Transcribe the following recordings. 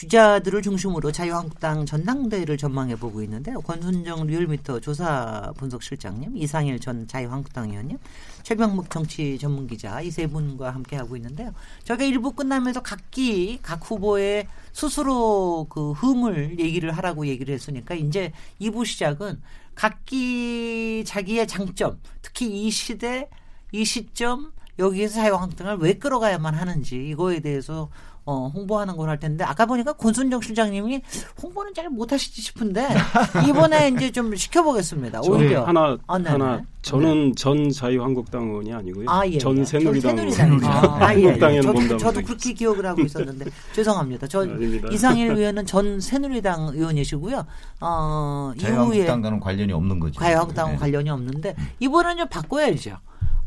주자들을 중심으로 자유한국당 전당대회를 전망해 보고 있는데요. 권순정 리얼미터 조사 분석 실장님, 이상일 전 자유한국당 의원님, 최병묵 정치 전문 기자 이 세 분과 함께 하고 있는데요. 저희가 일부 끝나면서 각기 각 후보의 스스로 그 흠을 얘기를 하라고 얘기를 했으니까 이제 2부 시작은 각기 자기의 장점, 특히 이 시대, 이 시점 여기에서 자유한국당을 왜 끌어가야만 하는지 이거에 대해서 어, 홍보하는 걸 할 텐데 아까 보니까 권순정 실장님이 홍보는 잘 못하시지 싶은데 이번에 이제 좀 시켜보겠습니다. 오히려 하나 아, 하나 저는 전 자유한국당 의원이 아니고요. 아, 예, 전 예. 새누리당 새누리당. 아, 예, 예. 한국당에는 저도, 저도 그렇게 기억을 하고 있었는데 죄송합니다. 저 아닙니다. 이상일 의원은 전 새누리당 의원이시고요. 어, 이후에 자유한국당과는 관련이 없는 거죠. 자유한국당과 네. 관련이 없는데 이번에는 좀 바꿔야죠.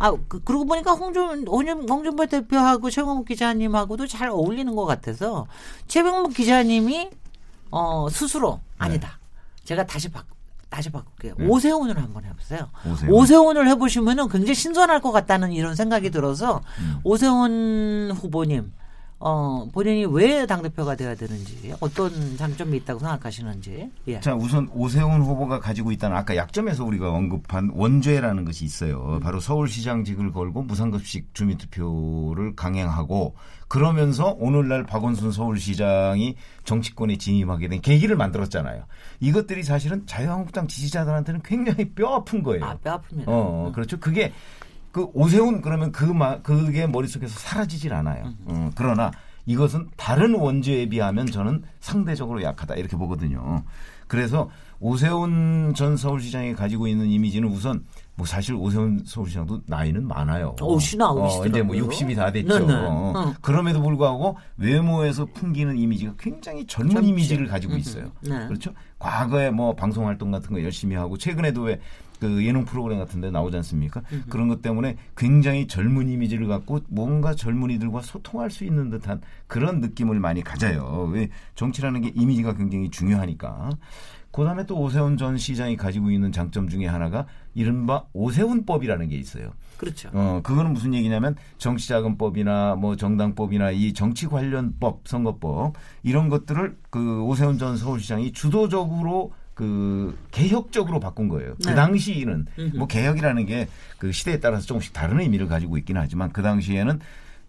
아, 그, 그러고 보니까 홍준, 홍준, 홍준표 대표하고 최병묵 기자님하고도 잘 어울리는 것 같아서 최병묵 기자님이 어, 스스로 아니다. 제가 다시 바, 다시 바꿀게요. 네. 오세훈을 한번 해보세요. 오세훈. 오세훈 을 해보시면은 굉장히 신선할 것 같다는 이런 생각이 들어서 음. 오세훈 후보님, 어, 본인이 왜 당대표가 돼야 되는지, 어떤 장점이 있다고 생각하시는지. 예. 자, 우선 오세훈 후보가 가지고 있다는 아까 약점에서 우리가 언급한 원죄라는 것이 있어요. 바로 서울시장직을 걸고 무상급식 주민투표를 강행하고 그러면서 오늘날 박원순 서울시장이 정치권에 진입하게 된 계기를 만들었잖아요. 이것들이 사실은 자유한국당 지지자들한테는 굉장히 뼈 아픈 거예요. 아, 뼈 아픕니다. 어, 그렇죠. 그게 그 오세훈 그러면 그 마, 그게 머릿속에서 사라지질 않아요. 어, 그러나 이것은 다른 원죄에 비하면 저는 상대적으로 약하다 이렇게 보거든요. 그래서 오세훈 전 서울시장이 가지고 있는 이미지는 우선 뭐 사실 오세훈 서울시장도 나이는 많아요. 어, 시 나 오시더라고요. 이제 뭐 60이 다 됐죠. 네네. 어. 어. 그럼에도 불구하고 외모에서 풍기는 이미지가 굉장히 젊은 젊지. 이미지를 가지고 있어요. 네. 그렇죠? 과거에 뭐 방송 활동 같은 거 열심히 하고 최근에도 왜 그 예능 프로그램 같은 데 나오지 않습니까? 그런 것 때문에 굉장히 젊은 이미지를 갖고 뭔가 젊은이들과 소통할 수 있는 듯한 그런 느낌을 많이 가져요. 왜 정치라는 게 이미지가 굉장히 중요하니까. 그다음에 또 오세훈 전 시장이 가지고 있는 장점 중에 하나가 이른바 오세훈법이라는 게 있어요. 그렇죠. 어, 그거는 무슨 얘기냐면 정치자금법이나 뭐 정당법이나 이 정치 관련법, 선거법 이런 것들을 그 오세훈 전 서울시장이 주도적으로 그 개혁적으로 바꾼 거예요. 네. 그 당시에는. 뭐 개혁이라는 게 그 시대에 따라서 조금씩 다른 의미를 가지고 있긴 하지만 그 당시에는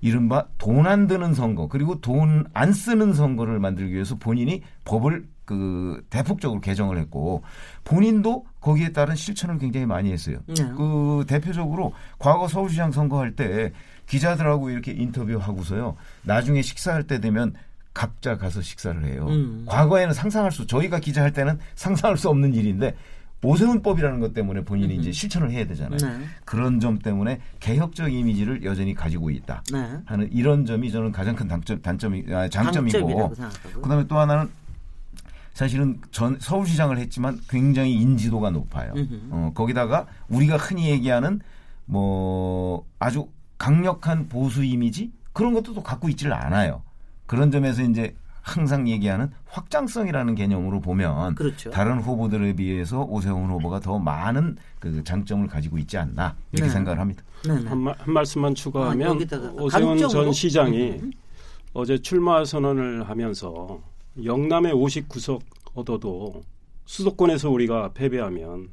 이른바 돈 안 드는 선거 그리고 돈 안 쓰는 선거를 만들기 위해서 본인이 법을 그 대폭적으로 개정을 했고 본인도 거기에 따른 실천을 굉장히 많이 했어요. 네. 그 대표적으로 과거 서울시장 선거할 때 기자들하고 이렇게 인터뷰하고서요. 나중에 식사할 때 되면 각자 가서 식사를 해요. 음. 과거에는 상상할 수 저희가 기자할 때는 상상할 수 없는 일인데 오세훈법이라는 것 때문에 본인이 이제 실천을 해야 되잖아요. 네. 그런 점 때문에 개혁적 이미지를 여전히 가지고 있다 네. 하는 이런 점이 저는 가장 큰 단점, 단점이 아, 장점이고. 그다음에 또 하나는 사실은 전 서울시장을 했지만 굉장히 인지도가 높아요. 음흠. 어, 거기다가 우리가 흔히 얘기하는 뭐 아주 강력한 보수 이미지 그런 것도 또 갖고 있지를 않아요. 그런 점에서 이제 항상 얘기하는 확장성이라는 개념으로 보면 그렇죠. 다른 후보들에 비해서 오세훈 후보가 더 많은 그 장점을 가지고 있지 않나 이렇게 네. 생각을 합니다. 네, 네. 한, 말, 한 말씀만 아, 추가하면 여기다가 오세훈 강점으로? 전 시장이 음. 어제 출마 선언을 하면서 영남의 59석 얻어도 수도권에서 우리가 패배하면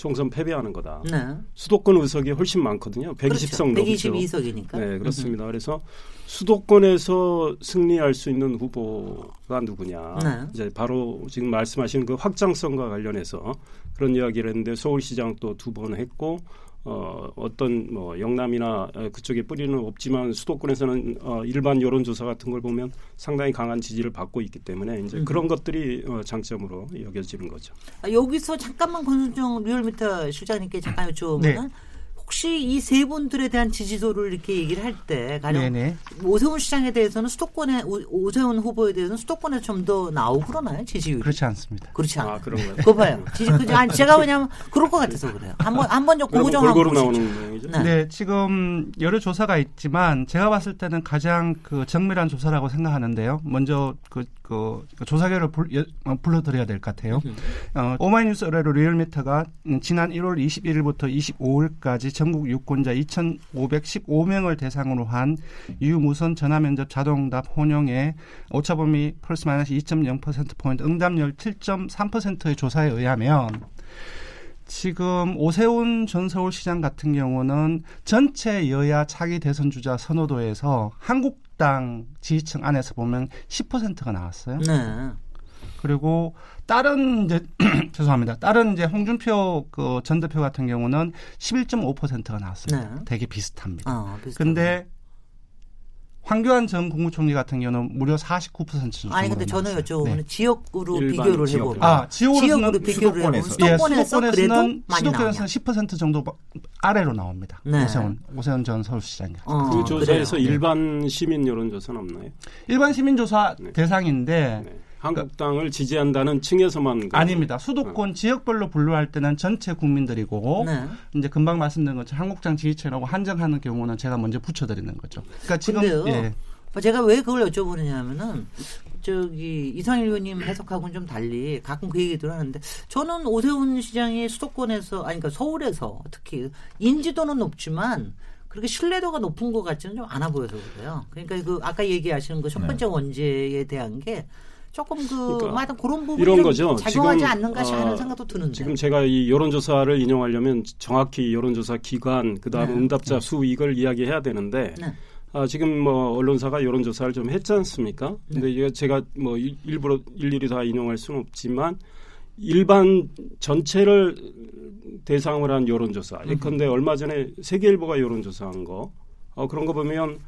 총선 패배하는 거다. 네. 수도권 의석이 훨씬 많거든요. 120석 그렇죠. 넘죠. 122석이니까. 네, 그렇습니다. 그래서 수도권에서 승리할 수 있는 후보가 누구냐. 네. 이제 바로 지금 말씀하신 그 확장성과 관련해서 그런 이야기를 했는데 서울시장 또 두 번 했고 어, 어떤 뭐 영남이나 어, 그쪽에 뿌리는 없지만 수도권에서는 어, 일반 여론조사 같은 걸 보면 상당히 강한 지지를 받고 있기 때문에 이제 음. 그런 것들이 어, 장점으로 여겨지는 거죠. 아, 여기서 잠깐만 권순정 리얼미터 실장님께 잠깐 여쭤보면 네. 혹시 이 세 분들에 대한 지지도를 이렇게 얘기를 할 때 가령 네네. 오세훈 시장에 대해서는 수도권에 오- 오세훈 후보에 대해서는 수도권에 좀 더 나오고 그러나요 지지율이? 그렇지 않습니다. 그렇지. 아 그런 거예요. 그거 봐요. 지지 그 아니 제가 왜냐면 그럴 것 같아서 그래요. 한번 한번 좀 고정 한번 보시죠. 나오는 모양이죠. 네. 네, 지금 여러 조사가 있지만 제가 봤을 때는 가장 그 정밀한 조사라고 생각하는데요. 먼저 그, 그, 그 조사 결을 불, 여- 어, 불러드려야 될 것 같아요. 어, 오마이뉴스 의뢰로 리얼미터가 음, 지난 1월 21일부터 25일까지 전국 유권자 2,515명을 대상으로 한 유무선 전화 면접 자동답 혼용의 오차범위 플러스 마이너스 2.0%포인트 응답률 7.3%의 조사에 의하면 지금 오세훈 전 서울시장 같은 경우는 전체 여야 차기 대선 주자 선호도에서 한국 당 지지층 안에서 보면 10%가 나왔어요. 네. 그리고 다른 이제 죄송합니다. 다른 이제 홍준표 그 전 대표 같은 경우는 11.5%가 나왔습니다. 네. 되게 비슷합니다. 어, 비슷하네. 근데 황교안 전 국무총리 같은 경우는 무려 49% 정도 아니 근데 저는 여쭤보면 네. 지역으로 비교를 지역. 해보면 아, 지역으로는 지역으로 비교를 해보면 수도권에서. 예, 수도권에서 그래도 수도권에서는? 수도권에서는 10% 정도 아래로 나옵니다. 네. 오세훈 오세훈 전 서울시장이. 어, 그 조사에서 그래요. 일반 시민 여론조사는 없나요? 일반 시민 조사 네. 대상인데 네. 한국당을 지지한다는 층에서만 그- 아닙니다. 수도권 지역별로 분류할 때는 전체 국민들이고 네. 이제 금방 말씀드린 것처럼 한국당 지지층이라고 한정하는 경우는 제가 먼저 붙여드리는 거죠. 그러니까 지금 근데요. 예. 제가 왜 그걸 여쭤보느냐면은 저기 이상일 의원님 해석하고는 좀 달리 가끔 그 얘기들 하는데 저는 오세훈 시장이 수도권에서 아니 그러니까 서울에서 특히 인지도는 높지만 그렇게 신뢰도가 높은 것 같지는 좀 않아 보여서 그래요. 그러니까 그 아까 얘기하시는 그 첫 번째 원죄에 대한 게 조금 그 그러니까 하여튼 그런 부분이 이런 좀 거죠. 작용하지 않는가 하는 어, 생각도 드는데. 지금 제가 이 여론조사를 인용하려면 정확히 여론조사 기관, 그다음 네. 응답자 수 이걸 이야기해야 되는데 네. 아, 지금 뭐 언론사가 여론조사를 좀 했지 않습니까? 근데 네. 이게 제가 뭐 일- 일부러 일일이 다 인용할 수는 없지만 일반 전체를 대상으로 한 여론조사. 예컨대 얼마 전에 세계일보가 여론조사한 거 어, 그런 거 보면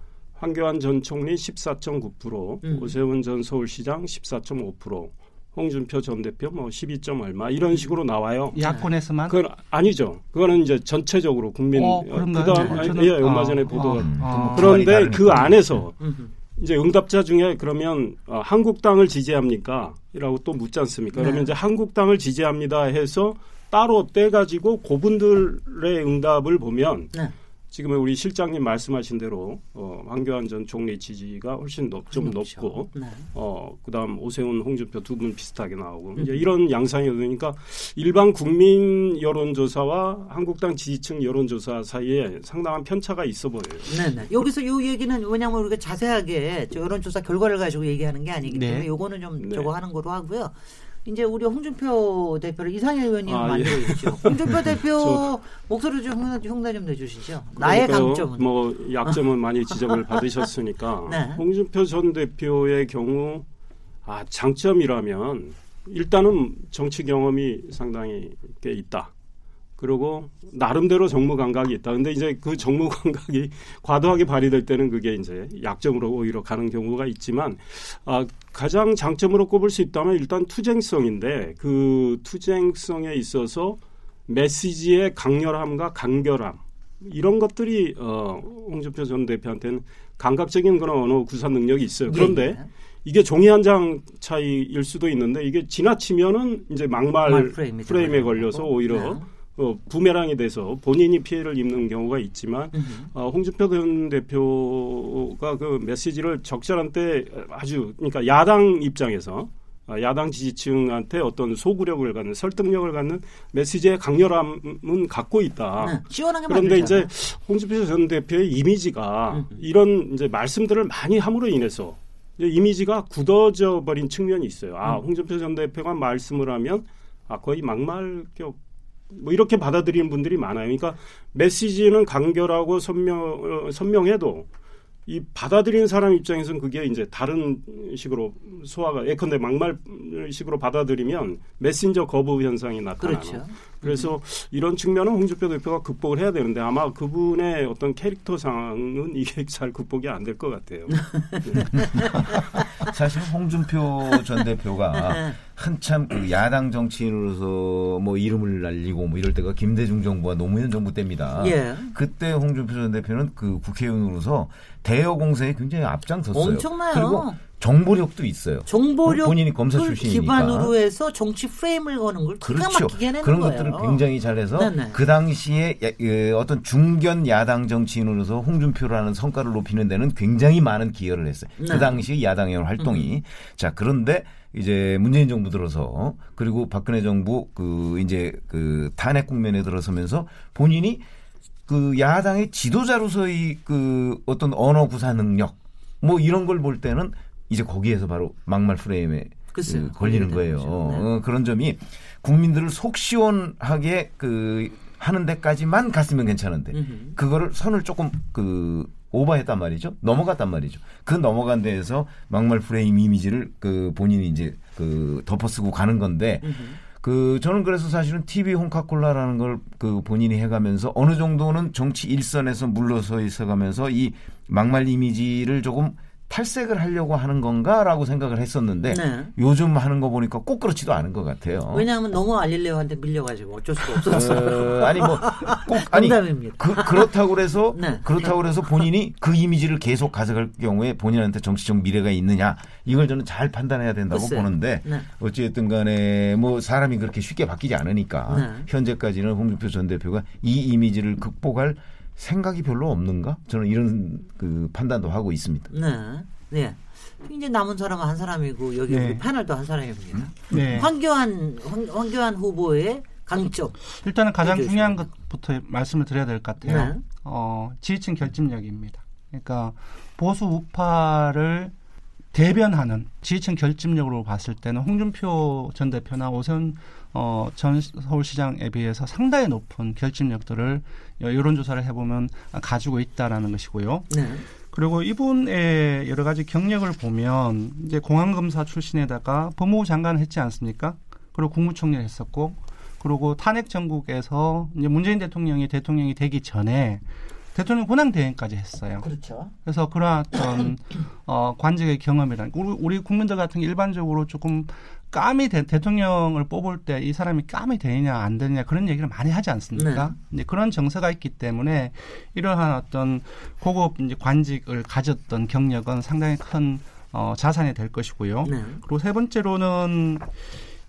황교안 전 총리 14.9%, 음. 오세훈 전 서울시장 14.5%, 홍준표 전 대표 뭐 12점 얼마 이런 식으로 나와요. 야권에서만 그건 아니죠. 그거는 이제 전체적으로 국민 어? 그다음 네. 저는- 예 얼마 아, 전에 보도가 아, 아. 그런데. 그 안에서 음흠. 이제 응답자 중에 그러면 어, 한국당을 지지합니까? 이라고 또 묻지 않습니까? 네. 그러면 이제 한국당을 지지합니다 해서 따로 떼 가지고 그분들의 응답을 보면 네. 지금 우리 실장님 말씀하신 대로 어, 황교안 전 총리 지지가 훨씬 높, 좀 높죠. 높고 네. 어, 그다음 오세훈, 홍준표 두 분 비슷하게 나오고 음. 이제 이런 양상이 그러니까 일반 국민 여론조사와 한국당 지지층 여론조사 사이에 상당한 편차가 있어 보여요. 네네. 여기서 요 얘기는 왜냐하면 우리가 자세하게 저 여론조사 결과를 가지고 얘기하는 게 아니기 네. 때문에 요거는 좀 네. 저거 하는 거로 하고요. 이제 우리 홍준표 대표를 이상일 의원님 아, 만들어 예. 있죠. 홍준표 대표 저- 목소리 좀 흉내, 좀 내주시죠. 나의. 강점은. 뭐 약점은 많이 지적을 받으셨으니까 네. 홍준표 전 대표의 경우 아 장점이라면 일단은 정치 경험이 상당히 꽤 있다. 그리고 나름대로 정무 감각이 있다. 근데 이제 그 정무 감각이 과도하게 발휘될 때는 그게 이제 약점으로 오히려 가는 경우가 있지만 아, 가장 장점으로 꼽을 수 있다면 일단 투쟁성인데 그 투쟁성에 있어서 메시지의 강렬함과 간결함 이런 것들이 어, 홍준표 전 대표한테는 감각적인 그런 언어 구사 능력이 있어요. 그런데 예. 이게 종이 한 장 차이일 수도 있는데 이게 지나치면은 이제 막말 프레임에 좀 걸려서. 오히려 네. 어, 부메랑이 돼서 본인이 피해를 입는 경우가 있지만. 어, 홍준표 전 대표가 그 메시지를 적절한 때 아주 그러니까 야당 입장에서 아, 야당 지지층한테 어떤 소구력을 갖는 설득력을 갖는 메시지의 강렬함은 갖고 있다. 네. 시원하게 그런데 이제 만들잖아요. 홍준표 전 대표의 이미지가 음. 이런 이제 말씀들을 많이 함으로 인해서 이제 이미지가 굳어져 버린 측면이 있어요. 아, 음. 홍준표 전 대표가 말씀을 하면 아, 거의 막말격 뭐 이렇게 받아들이는 분들이 많아요. 그러니까 메시지는 간결하고 선명 어, 선명해도 이 받아들이는 사람 입장에서는 그게 이제 다른 식으로 소화가 예컨대 막말 식으로 받아들이면 메신저 거부 현상이 나타나는 그렇죠. 그래서 이런 측면은 홍준표 대표가 극복을 해야 되는데 아마 그분의 어떤 캐릭터상은 이게 잘 극복이 안 될 것 같아요. 사실 홍준표 전 대표가 한참 그 야당 정치인으로서 뭐 이름을 날리고 뭐 이럴 때가 김대중 정부와 노무현 정부 때입니다. 예. 그때 홍준표 전 대표는 그 국회의원으로서 대여 공세에 굉장히 앞장섰어요. 엄청나요. 그리고 정보력도 있어요. 정보력 본인이 검사 출신이니까. 기반으로 해서 정치 프레임을 거는 걸 기가 그렇죠. 막히게 해내는 그런 거예요. 것들을 굉장히 잘해서 네네. 그 당시에 야- 그 어떤 중견 야당 정치인으로서 홍준표라는 성과를 높이는 데는 굉장히 많은 기여를 했어요. 네. 음. 그 당시 야당의 활동이. 자, 그런데 이제 문재인 정부 들어서 그리고 박근혜 정부 그 이제 그 탄핵 국면에 들어서면서 본인이 그 야당의 지도자로서의 그 어떤 언어 구사 능력 뭐 이런 걸 볼 때는 이제 거기에서 바로 막말 프레임에 글쎄요. 그 걸리는 거예요. 네. 어, 그런 점이 국민들을 속 시원하게 그 하는 데까지만 갔으면 괜찮은데. 그거를 선을 조금 그 오버했단 말이죠. 넘어갔단 말이죠. 그 넘어간 데에서 막말 프레임 이미지를 그 본인이 이제 그 덮어쓰고 가는 건데 그 저는 그래서 사실은 TV 홍카콜라라는 걸 그 본인이 해가면서 어느 정도는 정치 일선에서 물러서 있어가면서 이 막말 이미지를 조금 탈색을 하려고 하는 건가라고 생각을 했었는데 네. 요즘 하는 거 보니까 꼭 그렇지도 않은 것 같아요. 왜냐하면 너무 알릴레오한테 밀려가지고 어쩔 수가 없었어요. 어, 아니 뭐 꼭 아니 농담입니다. 그, 그렇다고 그래서 네. 그렇다고 그래서 본인이 그 이미지를 계속 가져갈 경우에 본인한테 정치적 미래가 있느냐 이걸 저는 잘 판단해야 된다고 글쎄요. 보는데 네. 어찌됐든 간에 뭐 사람이 그렇게 쉽게 바뀌지 않으니까 네. 현재까지는 홍준표 전 대표가 이 이미지를 극복할 생각이 별로 없는가 저는 이런 그 판단도 하고 있습니다. 네. 네. 이제 남은 사람은 한 사람이고 여기 네. 우리 패널도 한 사람입니다. 네. 황교안 황, 황교안 후보의 강점. 일단은 가장. 중요한 것부터 말씀을 드려야 될 것 같아요. 네. 어, 지지층 결집력입니다. 그러니까 보수 우파를 대변하는 지지층 결집력으로 봤을 때는 홍준표 전 대표나 오세훈 어, 전 서울시장에 비해서 상당히 높은 결집력들을 여론조사를 해보면 가지고 있다라는 것이고요. 네. 그리고 이분의 여러 가지 경력을 보면 이제 공안검사 출신에다가 법무부 장관을 했지 않습니까? 그리고 국무총리를 했었고, 그리고 탄핵 전국에서 이제 문재인 대통령이 대통령이 되기 전에 대통령 권한 대행까지 했어요. 그렇죠. 그래서 그런 어떤 어, 관직의 경험이란 우리, 우리 국민들 같은 게 일반적으로 조금 감이 대, 대통령을 뽑을 때 이 사람이 감이 되느냐 안 되느냐 그런 얘기를 많이 하지 않습니까? 네. 이제 그런 정서가 있기 때문에 이러한 어떤 고급 이제 관직을 가졌던 경력은 상당히 큰 어, 자산이 될 것이고요. 네. 그리고 세 번째로는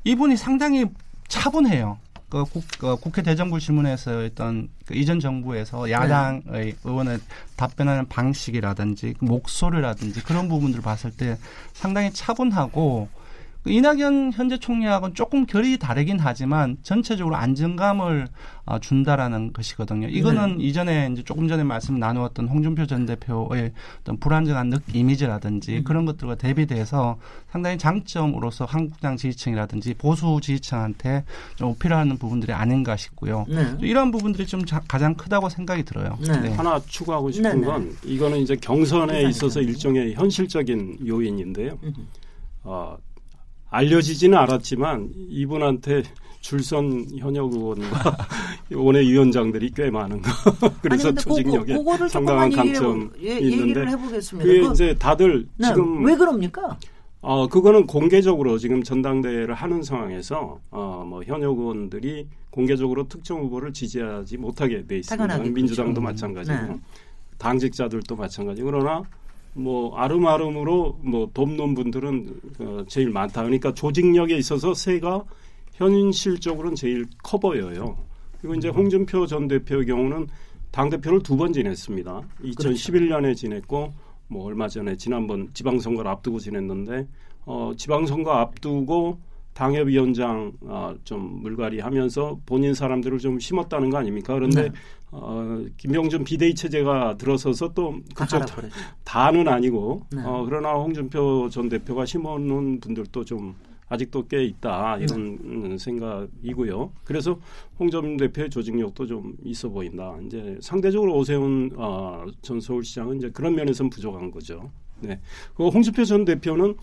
이분이 상당히 차분해요. 그 국, 그 국회 대정부 질문에서 했던 그 이전 정부에서 야당의 의원을 답변하는 방식이라든지 그 목소리라든지 그런 부분들을 봤을 때 상당히 차분하고 그 이낙연 현재 총리하고는 조금 결이 다르긴 하지만 전체적으로 안정감을 어, 준다라는 것이거든요. 이거는 이전에 이제 조금 전에 말씀 나누었던 홍준표 전 대표의 어떤 불안정한 느 이미지라든지 그런 것들과 대비돼서 상당히 장점으로서 한국당 지지층이라든지 보수 지지층한테 좀 어필하는 부분들이 아닌가 싶고요. 네. 이런 부분들이 좀 자- 가장 크다고 생각이 들어요. 네. 하나 추가하고 싶은 네네. 건 이거는 이제 경선에. 있어서 일종의 현실적인 요인인데요. 음흠. 어, 알려지지는 않았지만 이분한테 줄선 현역 의원과 원외위원장들이 꽤 많은 거. 그래서 아니, 조직력에 그거, 그거를 상당한 강점이 해, 있는데. 그게 그- 이제 다들 네, 지금 왜 그럽니까? 어, 그거는 공개적으로 지금 전당대회를 하는 상황에서 어, 뭐 현역 의원들이 공개적으로 특정 후보를 지지하지 못하게 돼 있습니다. 민주당도 그렇죠. 마찬가지고 네. 당직자들도 마찬가지. 그러나 뭐 아름아름으로 뭐 돕는 분들은 어, 제일 많다. 그러니까 조직력에 있어서 새가 현실적으로는 제일 커 보여요. 그리고 이제 홍준표 전 대표의 경우는 당 대표를 두 번 지냈습니다. 2011년에 지냈고 뭐 얼마 전에 지난번 지방선거를 앞두고 지냈는데 어, 지방선거 앞두고 당협위원장 아, 좀 물갈이하면서 본인 사람들을 좀 심었다는 거 아닙니까? 그런데 네. 어, 김영준 비대위 체제가 들어서서 또다 그쪽 갈아버렸죠. 다는 아니고 네. 어, 그러나 홍준표 전 대표가 심어놓은 분들도 좀 아직도 꽤 있다 이런 음, 생각이고요. 그래서 홍전 대표의 조직력도 좀 있어 보인다. 이제 상대적으로 오세훈 어, 전 서울시장은 이제 그런 면에서는 부족한 거죠. 네. 그 홍준표 전 대표는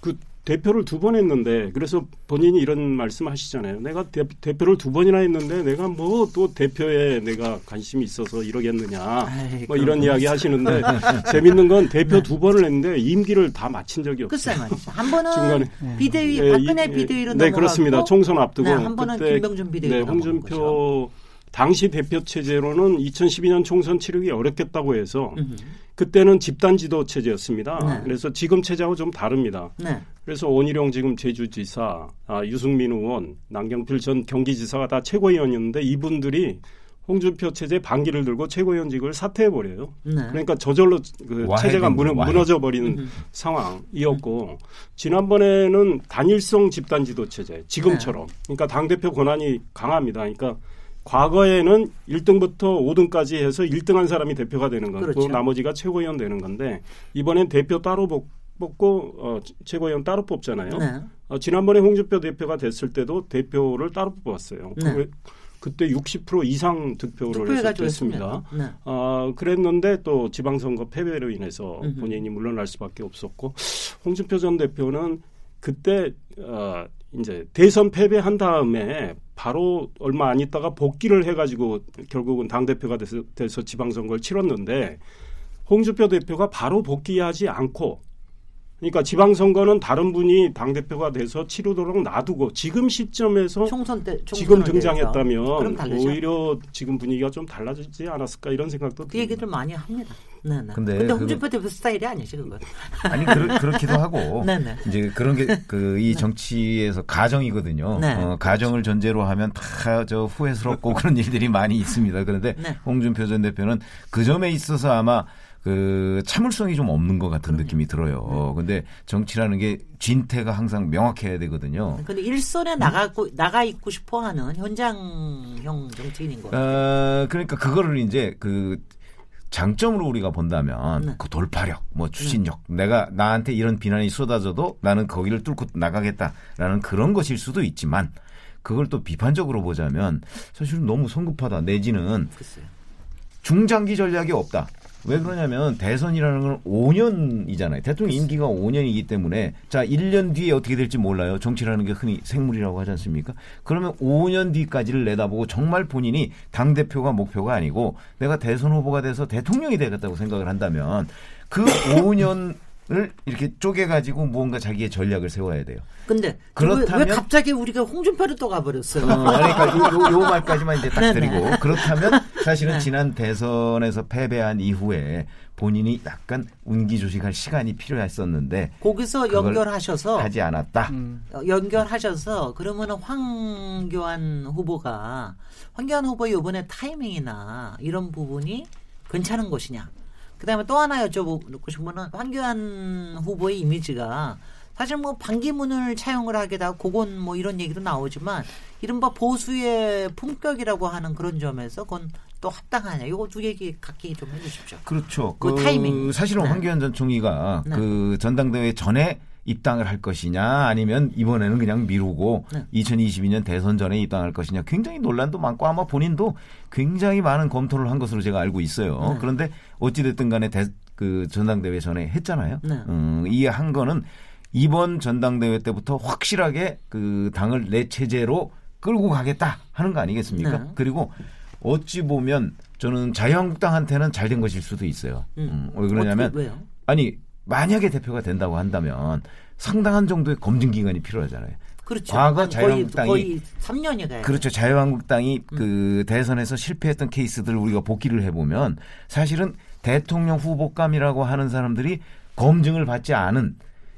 그 대표를 두 번 했는데 그래서 본인이 이런 말씀하시잖아요. 내가 대, 표를 두 번이나 했는데 내가 뭐 또 대표에 내가 관심이 있어서 이러겠느냐 아이, 뭐 이런 이야기 하시는데 재밌는 건 대표 네. 두 번을 했는데 임기를 다 마친 적이 없어요. 말이죠. 한 번은 중간에. 비대위 예, 박근혜 이- 비대위로 네 넘어갔고 그렇습니다. 총선 앞두고 네, 한 번은 김병준 비대위로 네, 홍준표. 당시 대표 체제로는 2012년 총선 치르기 어렵겠다고 해서 음흠. 그때는 집단 지도 체제였습니다. 네. 그래서 지금 체제하고 좀 다릅니다. 네. 그래서 원희룡 지금 제주지사, 아, 유승민 의원, 남경필 전 경기지사가 다 최고위원이었는데 이분들이 홍준표 체제 반기를 들고 최고위원직을 사퇴해 버려요. 네. 그러니까 저절로 그 체제가 무너. 무너져 버리는. 상황이었고 지난번에는 단일성 집단 지도 체제 지금처럼 그러니까 당 대표 권한이 강합니다. 그러니까 과거에는 1등부터 5등까지 해서 1등한 사람이 대표가 되는 거고 그렇죠. 나머지가 최고위원 되는 건데 이번엔 대표 따로 뽑- 뽑고 어, 최고위원 따로 뽑잖아요. 네. 어, 지난번에 홍준표 대표가 됐을 때도 대표를 따로 뽑았어요. 네. 그, 그때 60% 이상 득표를 해서 됐습니다. 했습니다. 네. 어, 그랬는데 또 지방선거 패배로 인해서 음흠. 본인이 물러날 수밖에 없었고 홍준표 전 대표는 그때 어, 이제 대선 패배한 다음에 바로 얼마 안 있다가 복귀를 해가지고 결국은 당 대표가 돼서, 돼서 지방선거를 치렀는데 홍준표 대표가 바로 복귀하지 않고 그러니까 지방선거는 다른 분이 당 대표가 돼서 치르도록 놔두고 지금 시점에서 총선 때 지금 등장했다면. 오히려 지금 분위기가 좀 달라지지 않았을까 이런 생각도 그 얘기들 많이 합니다. 네, 네. 근데 근데 홍준표 대표 스타일이 아니지 그거. 아니 그렇, 그렇기도 하고 네네. 이제 그런 게 그 이 정치에서 가정이거든요. 네. 어, 가정을 전제로 하면 다 저 후회스럽고 그런 일들이 많이 있습니다. 그런데 네. 홍준표 전 대표는 그 점에 있어서 아마 그 참을성이 좀 없는 것 같은 느낌이 들어요. 네. 근데 정치라는 게 진태가 항상 명확해야 되거든요. 근데 일선에 나가고 나가 있고 싶어하는 현장형 정치인인 거. 같아요. 어, 그러니까 그거를 이제 그 장점으로 우리가 본다면 네. 그 돌파력, 뭐 추진력, 내가 나한테 이런 비난이 쏟아져도 나는 거기를 뚫고 나가겠다라는 그런 것일 수도 있지만 그걸 또 비판적으로 보자면 사실은 너무 성급하다 내지는 글쎄요. 중장기 전략이 없다. 왜 그러냐면 대선이라는 건 5년이잖아요. 대통령 임기가 5년이기 때문에 자 1년 뒤에 어떻게 될지 몰라요. 정치라는 게 흔히 생물이라고 하지 않습니까? 그러면 5년 뒤까지를 내다보고 정말 본인이 당 대표가 목표가 아니고 내가 대선 후보가 돼서 대통령이 되겠다고 생각을 한다면 그 5년 을 이렇게 쪼개 가지고 무언가 자기의 전략을 세워야 돼요. 근데 그렇다면- 왜, 왜 갑자기 우리가 홍준표를 또 가버렸어요? 어, 그러니까 요, 요, 요 말까지만 이제 딱 네네. 드리고 그렇다면 사실은 네. 지난 대선에서 패배한 이후에 본인이 약간 운기 조식할 시간이 필요했었는데 거기서 연결하셔서 하지 않았다. 음. 어, 연결하셔서 그러면 황교안 후보가 황교안 후보의 이번에 타이밍이나 이런 부분이 괜찮은 것이냐. 그다음에 또 하나 여쭤보고 싶은 거는 황교안 후보의 이미지가 사실 뭐 반기문을 차용을 하게도 하고 그건 뭐 이런 얘기도 나오지만 이른바 보수의 품격이라고 하는 그런 점에서 그건 또 합당하냐. 이거 두 얘기 각기 좀 해주십시오. 그렇죠. 그 타이밍. 사실은 네. 황교안 전 총리가 네. 그 전당대회 전에 입당을 할 것이냐 아니면 이번에는 그냥 미루고 네. 2022년 대선 전에 입당할 것이냐 굉장히 논란도 많고 아마 본인도 굉장히 많은 검토를 한 것으로 제가 알고 있어요. 네. 그런데 어찌됐든 간에 대- 그 전당대회 전에 했잖아요. 네. 음, 이 한 거는 이번 전당대회 때부터 확실하게 그 당을 내 체제로 끌고 가겠다 하는 거 아니겠습니까? 네. 그리고 어찌 보면 저는 자유한국당한테는 잘 된 것일 수도 있어요. 음, 왜 그러냐면 어떻게-? 아니 만약에 대표가 된다고 한다면 상당한 정도의 검증 기간이 필요하잖아요. 그렇죠. 과거 한 거의 자유한국당이 거의 3년이 가요. 그렇죠. 자유한국당이 그 대선에서 실패했던 케이스들을 우리가 복기를 해보면 사실은 대통령 후보감이라고 하는 사람들이 검증을 받지 않은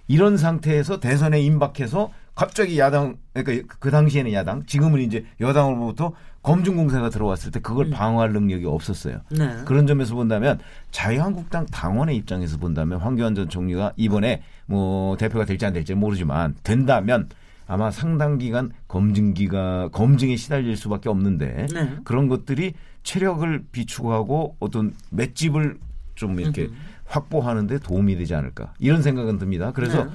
이런 상태에서 대선에 임박해서 갑자기 야당 그러니까 그 당시에는 야당 지금은 이제 여당으로부터 검증 공세가 들어왔을 때 그걸 방어할 능력이 없었어요. 네. 그런 점에서 본다면 자유한국당 당원의 입장에서 본다면 황교안 전 총리가 이번에 뭐 대표가 될지 안 될지 모르지만 된다면 아마 상당 기간 검증기가 검증에 시달릴 수밖에 없는데 네. 그런 것들이 체력을 비축하고 어떤 맷집을 좀 이렇게 확보하는데 도움이 되지 않을까 이런 생각은 듭니다. 그래서 네.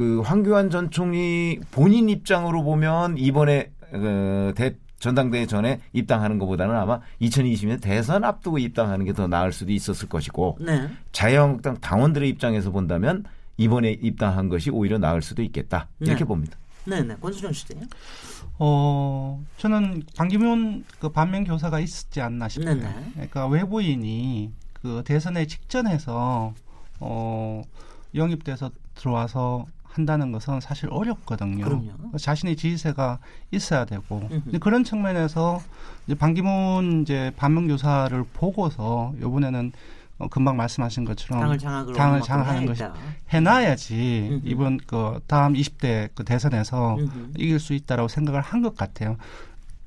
그 황교안 전 총리 본인 입장으로 보면 이번에 어, 대 전당대회 전에 입당하는 것보다는 아마 2020년 대선 앞두고 입당하는 게 더 나을 수도 있었을 것이고 네. 자유한국당 당원들의 입장에서 본다면 이번에 입당한 것이 오히려 나을 수도 있겠다 이렇게 네. 봅니다. 네네. 권수정 씨도요? 어, 저는 반기문 그 반면 교사가 있었지 않나 싶어요. 네네. 그러니까 외부인이 그 대선에 직전해서 어, 영입돼서 들어와서 한다는 것은 사실 어렵거든요. 그럼요. 자신의 지지세가 있어야 되고. 음흠. 그런 측면에서 이제 반기문 이제 반면 교사를 보고서 이번에는 어, 금방 말씀하신 것처럼 당을 장악을 당을 장악하는 것이. 해놔야지 음흠. 이번 그 다음 20대 그 대선에서 음흠. 이길 수 있다라고 생각을 한 것 같아요.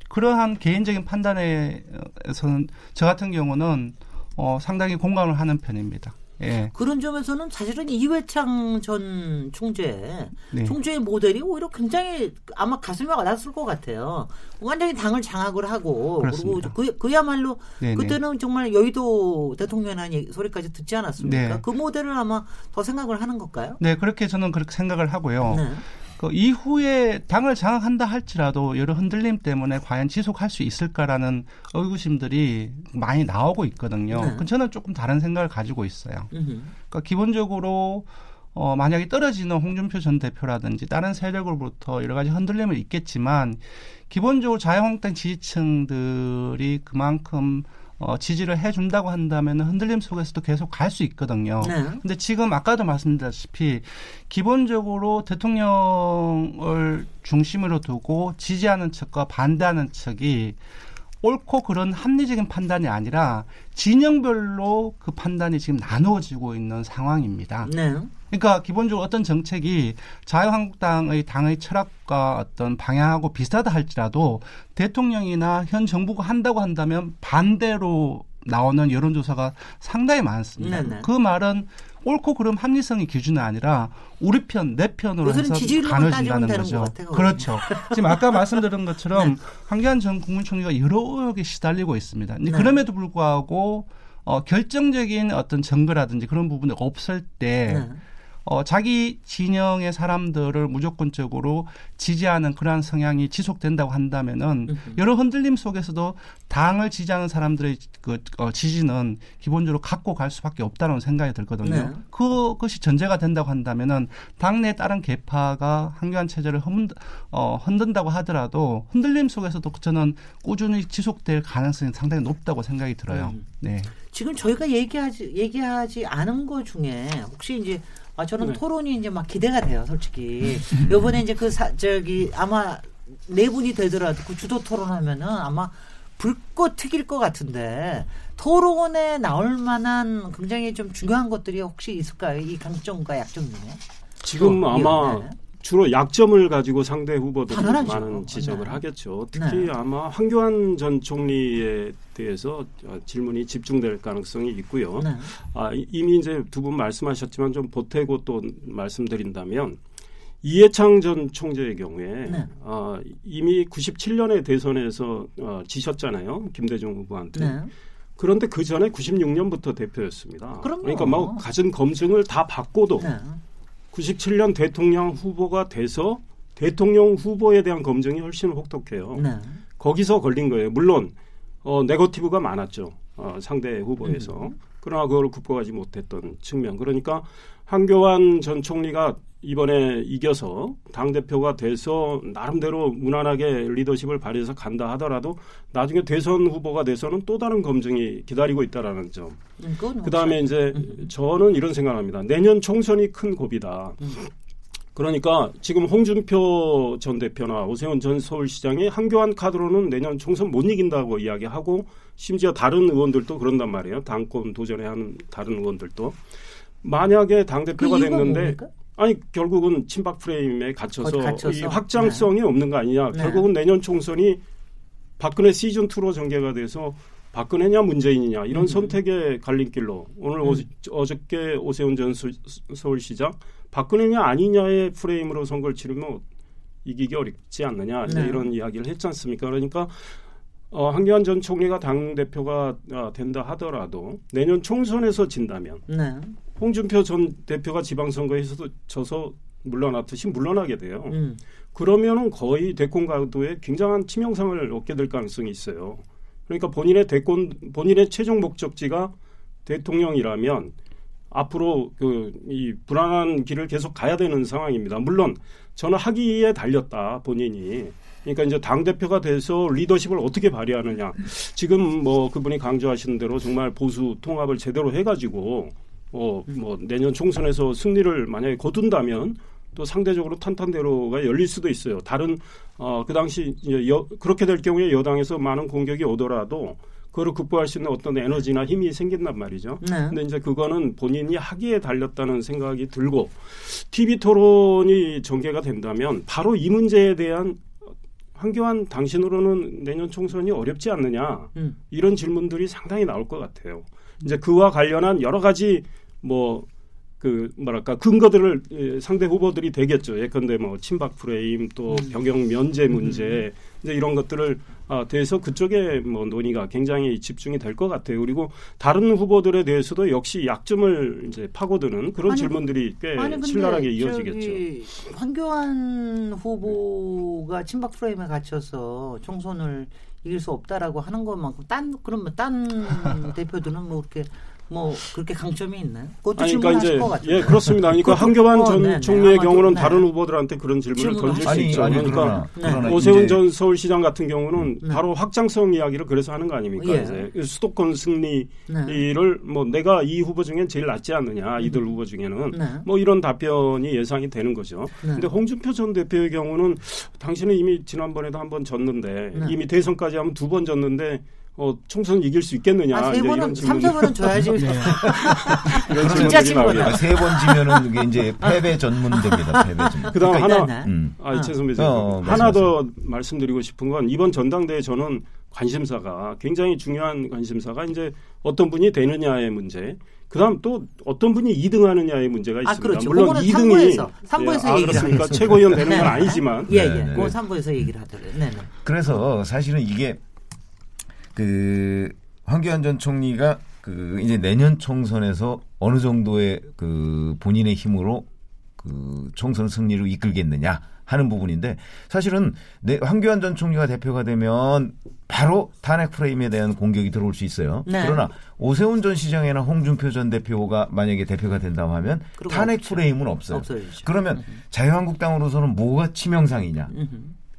그러한 개인적인 판단에서는 저 같은 경우는 어, 상당히 공감을 하는 편입니다. 예. 그런 점에서는 사실은 이회창 전 총재, 네. 총재의 모델이 오히려 굉장히 아마 가슴에 와닿았을 것 같아요. 완전히 당을 장악을 하고 그렇습니다. 그리고 그, 그야말로 네네. 그때는 정말 여의도 대통령이라는 소리까지 듣지 않았습니까? 네. 그 모델을 아마 더 생각을 하는 걸까요? 네, 그렇게 저는 그렇게 생각을 하고요. 네. 그 이후에 당을 장악한다 할지라도 여러 흔들림 때문에 과연 지속할 수 있을까라는 의구심들이 많이 나오고 있거든요. 네. 그 저는 조금 다른 생각을 가지고 있어요. 그러니까 기본적으로 어, 만약에 떨어지는 홍준표 전 대표라든지 다른 세력으로부터 여러 가지 흔들림은 있겠지만 기본적으로 자유한국당 지지층들이 그만큼 어, 지지를 해준다고 한다면 흔들림 속에서도 계속 갈 수 있거든요. 네. 근데 지금 아까도 말씀드렸다시피 기본적으로 대통령을 중심으로 두고 지지하는 측과 반대하는 측이 옳고 그런 합리적인 판단이 아니라 진영별로 그 판단이 지금 나누어지고 있는 상황입니다. 네. 그러니까 기본적으로 어떤 정책이 자유한국당의 당의 철학과 어떤 방향하고 비슷하다 할지라도 대통령이나 현 정부가 한다고 한다면 반대로 나오는 여론조사가 상당히 많습니다. 네네. 그 말은 옳고 그름 합리성이 기준이 아니라 우리 편, 내 편으로 해서 가눠진다는 거죠. 것 같아요. 그렇죠. 지금 아까 말씀드린 것처럼 네. 황교안 전 국무총리가 여러 의혹에 시달리고 있습니다. 네. 그럼에도 불구하고 어, 결정적인 어떤 증거라든지 그런 부분이 없을 때 네. 어, 자기 진영의 사람들을 무조건적으로 지지하는 그러한 성향이 지속된다고 한다면은. 여러 흔들림 속에서도 당을 지지하는 사람들의 그 어, 지지는 기본적으로 갖고 갈 수밖에 없다는 생각이 들거든요. 네. 그것이 전제가 된다고 한다면은 당내 다른 계파가 한교안 체제를 흔, 어, 흔든다고 하더라도 흔들림 속에서도 저는 꾸준히 지속될 가능성이 상당히 높다고 생각이 들어요. 음. 네. 지금 저희가 얘기하지 얘기하지 않은 것 중에 혹시 이제 아 저는 네. 토론이 이제 막 기대가 돼요, 솔직히. 요번에 이제 그 사, 저기 아마 네 분이 되더라도 그 주도 토론하면은 아마 불꽃 튀길 것 같은데 토론에 나올 만한 굉장히 좀 중요한 것들이 혹시 있을까요? 이 강점과 약점 중에. 지금 어, 아마 네. 주로 약점을 가지고 상대 후보들이 당연하죠. 많은 지적을 네. 하겠죠. 특히 네. 아마 황교안 전 총리에 대해서 어, 질문이 집중될 가능성이 있고요. 네. 아, 이- 이미 이제 두 분 말씀하셨지만 좀 보태고 또 말씀드린다면 이해창 전 총재의 경우에 네. 아, 이미 97년에 대선에서 어, 지셨잖아요. 김대중 후보한테. 네. 그런데 그 전에 96년부터 대표였습니다. 그럼요. 그러니까 뭐 가진 검증을 다 받고도 네. 97년 대통령 후보가 돼서 대통령 후보에 대한 검증이 훨씬 혹독해요. 네. 거기서 걸린 거예요. 물론 어, 네거티브가 많았죠. 어, 상대 후보에서. 음. 그러나 그걸 극복하지 못했던 측면. 그러니까 한교안 전 총리가 이번에 이겨서 당 대표가 돼서 나름대로 무난하게 리더십을 발휘해서 간다 하더라도 나중에 대선 후보가 돼서는 또 다른 검증이 기다리고 있다라는 점. 음, 그건 그 다음에 이제 음. 저는 이런 생각합니다. 내년 총선이 큰 고비다. 음. 그러니까 지금 홍준표 전 대표나 오세훈 전 서울시장이 한교안 카드로는 내년 총선 못 이긴다고 이야기하고 심지어 다른 의원들도 그런단 말이에요. 당권 도전에 하는 다른 의원들도 만약에 당그 대표가 됐는데 뭡니까? 아니 결국은 친박 프레임에 갇혀서, 갇혀서? 이 확장성이 없는 거 아니냐. 네. 결국은 내년 총선이 박근혜 시즌 2로 전개가 돼서 박근혜냐 문재인이냐 이런 음. 선택의 갈림길로 오늘 음. 오, 어저께 오세훈 전 수- 서울시장 박근혜냐 아니냐의 프레임으로 선거를 치르면 이기기 어렵지 않느냐 네. 이런 이야기를 했지 않습니까? 그러니까 어, 한교안 전 총리가 당 대표가 아, 된다 하더라도 내년 총선에서 진다면 네. 홍준표 전 대표가 지방선거에서도 져서 물러났듯이 물러나게 돼요. 음. 그러면은 거의 대권 가도에 굉장한 치명상을 얻게 될 가능성이 있어요. 그러니까 본인의 대권 본인의 최종 목적지가 대통령이라면 앞으로 그 이 불안한 길을 계속 가야 되는 상황입니다. 물론 저는 학위에 달렸다 본인이. 그러니까 이제 당 대표가 돼서 리더십을 어떻게 발휘하느냐. 지금 뭐 그분이 강조하시는 대로 정말 보수 통합을 제대로 해가지고 어뭐 내년 총선에서 승리를 만약에 거둔다면 또 상대적으로 탄탄대로가 열릴 수도 있어요. 다른 어 그 당시 이제 여, 그렇게 될 경우에 여당에서 많은 공격이 오더라도 그거를 극복할 수 있는 어떤 에너지나 힘이 생긴단 말이죠. 네. 근데 이제 그거는 본인이 하기에 달렸다는 생각이 들고 TV 토론이 전개가 된다면 바로 이 문제에 대한 황교안 당신으로는 내년 총선이 어렵지 않느냐 음. 이런 질문들이 상당히 나올 것 같아요. 이제 그와 관련한 여러 가지 뭐 그 뭐랄까 근거들을 예, 상대 후보들이 되겠죠. 예컨대 뭐 친박 프레임 또 음. 병역 면제 문제 이제 이런 것들을 아, 대해서 그쪽에 뭐 논의가 굉장히 집중이 될 것 같아요. 그리고 다른 후보들에 대해서도 역시 약점을 이제 파고드는 그런 아니, 질문들이 꽤 아니, 신랄하게 이어지겠죠. 황교안 후보가 친박 프레임에 갇혀서 총선을 이길 수 없다라고 하는 것만큼 딴 그러면 딴 대표들은 뭐 그렇게 뭐 그렇게 강점이 있나요? 그것도 아니, 그러니까 질문하실 이제 것 같아요. 예 그렇습니다. 그러니까 어, 전 네, 네. 총리의 경우는 네. 다른 후보들한테 그런 질문을 질문을 던질 수 아니 있죠. 아니 그러니까 그러나, 네. 그러나 오세훈 전 서울시장 같은 경우는 네. 바로 확장성 이야기를 그래서 하는 거 아닙니까? 예. 이제 수도권 승리를 네. 뭐 내가 이 후보 중엔 제일 낫지 않느냐 이들 후보 중에는 네. 뭐 이런 답변이 예상이 되는 거죠. 네. 근데 홍준표 전 대표의 경우는 당신은 이미 지난번에도 한 번 졌는데 네. 이미 대선까지 하면 두 번 졌는데 어, 총선 이길 수 있겠느냐 아, 세 번은 이런 삼, 질문이 세 번은 줘야지. 이런 진짜 친구다. 나오겠죠. 세번 지면은 그게 이제 패배 전문됩니다. 패배 전문. 그다음 그러니까 하나 네, 네. 음. 아, 최 선배 어, 어, 하나. 더 말씀드리고 싶은 건 이번 전당대회 저는 관심사가 굉장히 중요한 관심사가 이제 어떤 분이 되느냐의 문제. 그다음 또 어떤 분이 2등하느냐의 문제가 아, 있습니다. 그렇죠. 물론 그거는 2등이 삼부에서, 삼부에서 예, 아, 얘기를 그렇습니까? 최고위원 되는 건 네. 아니지만 예, 네, 예. 네. 그 3부에서 얘기를 하더라고요. 네, 네. 그래서 사실은 이게 그 황교안 전 총리가 그 이제 내년 총선에서 어느 정도의 그 본인의 힘으로 그 총선 승리를 이끌겠느냐 하는 부분인데 사실은 내 황교안 전 총리가 대표가 되면 바로 탄핵 프레임에 대한 공격이 들어올 수 있어요. 네. 그러나 오세훈 전 시장이나 홍준표 전 대표가 만약에 대표가 된다고 하면 탄핵 없죠. 프레임은 없어요. 없어지죠. 그러면 자유한국당으로서는 뭐가 치명상이냐? 음흠.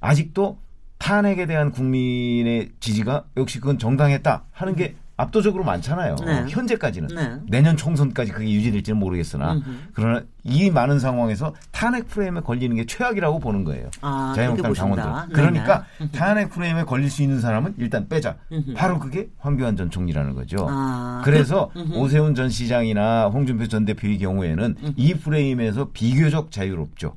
아직도 탄핵에 대한 국민의 지지가 역시 그건 정당했다 하는 게 압도적으로 많잖아요. 네. 현재까지는. 네. 내년 총선까지 그게 유지될지는 모르겠으나 음흠. 그러나 이 많은 상황에서 탄핵 프레임에 걸리는 게 최악이라고 보는 거예요. 아, 자유한국당. 당원들. 그러니까 네네. 탄핵 프레임에 걸릴 수 있는 사람은 일단 빼자. 음흠. 바로 그게 황교안 전 총리라는 거죠. 아, 그래서 그- 음흠. 오세훈 전 시장이나 홍준표 전 대표의 경우에는 이 프레임에서 비교적 자유롭죠.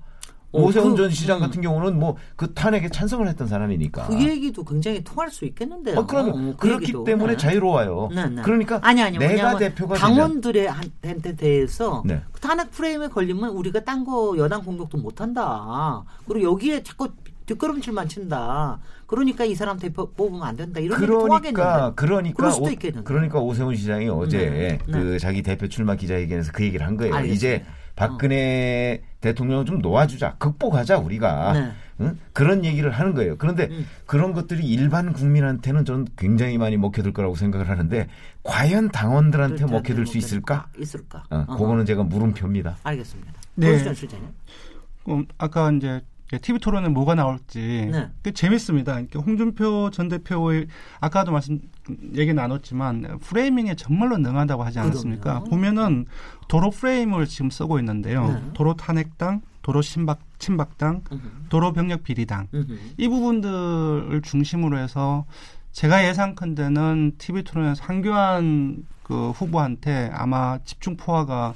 어, 오세훈 그- 전 시장 음. 같은 경우는 뭐 그 탄핵에 찬성을 했던 사람이니까. 그 얘기도 굉장히 통할 수 있겠는데요. 어, 어, 그 그렇기 얘기도. 때문에 네. 자유로워요. 네, 네. 그러니까 아니 아니 내가 대표가 되면 당원들의 한테 대해서 네. 탄핵 프레임에 걸리면 우리가 딴 거 여당 공격도 못 한다. 그리고 여기에 자꾸 뒷걸음질만 친다. 그러니까 이 사람 대표 뽑으면 안 된다. 이런 그러니까. 그러니까 오. 그러니까 오세훈 시장이 어제 네, 네. 그 자기 대표 출마 기자회견에서 그 얘기를 한 거예요. 알겠습니다. 이제 박근혜 대통령을 좀 놓아주자, 극복하자 우리가 네. 응? 그런 얘기를 하는 거예요. 그런데 음. 그런 것들이 일반 국민한테는 저는 굉장히 많이 먹혀들 거라고 생각을 하는데 과연 당원들한테 먹혀들 수 있을까? 있을까? 어, 어허. 그거는 제가 물음표입니다. 알겠습니다. 네. 음, 아까 이제 TV 토론에 뭐가 나올지 네. 그 재밌습니다. 그러니까 홍준표 전 대표의 아까도 말씀 얘기 나눴지만 프레이밍에 정말로 능하다고 하지 않았습니까? 그럼요. 보면은 도로 프레임을 지금 쓰고 있는데요. 네. 도로 탄핵당, 도로 친박 친박당. 도로 병력 비리당. 이 부분들을 중심으로 해서 제가 예상컨대는 TV 토론에서 한교안 그 후보한테 아마 집중 포화가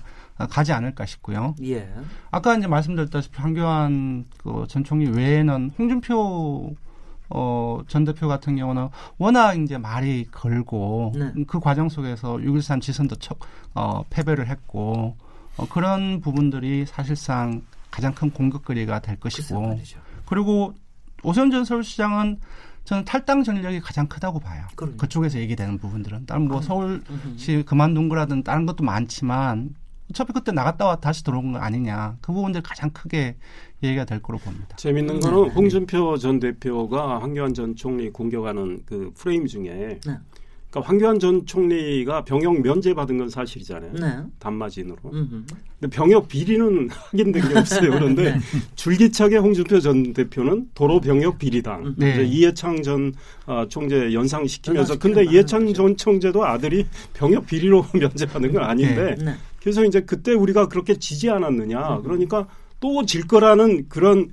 가지 않을까 싶고요. 예. 아까 이제 말씀드렸다시피 한교안 그 전 총리 외에는 홍준표 어, 전 대표 같은 경우는 워낙 이제 말이 걸고 네. 그 과정 속에서 6.13 지선도 척, 어, 패배를 했고 어, 그런 부분들이 사실상 가장 큰 공격거리가 될 것이고. 그리고 오세훈 전 서울시장은 저는 탈당 전력이 가장 크다고 봐요. 그럼요. 그쪽에서 얘기되는 부분들은 다른 뭐. 서울시 그만둔 거라든 다른 것도 많지만 어차피 그때 나갔다 와 다시 들어온 거 아니냐 그 부분들 가장 크게 얘기가 될 거로 봅니다. 재밌는 네, 거는 네. 홍준표 전 대표가 황교안 전 총리 공격하는 그 프레임 중에 네. 그러니까 황교안 전 총리가 병역 면제 받은 건 사실이잖아요. 네. 단마진으로. 음흠. 근데 병역 비리는 확인된 게 없어요. 그런데 줄기차게 홍준표 전 대표는 도로 병역 비리당. 네. 이제 이해창 전 어, 총재 연상시키면서 근데 거 이해창 하는 전 총재도 아들이 병역 비리로 면제 받은 건 아닌데 네. 그래서 이제 그때 우리가 그렇게 지지 않았느냐. 그러니까 또 질 거라는 그런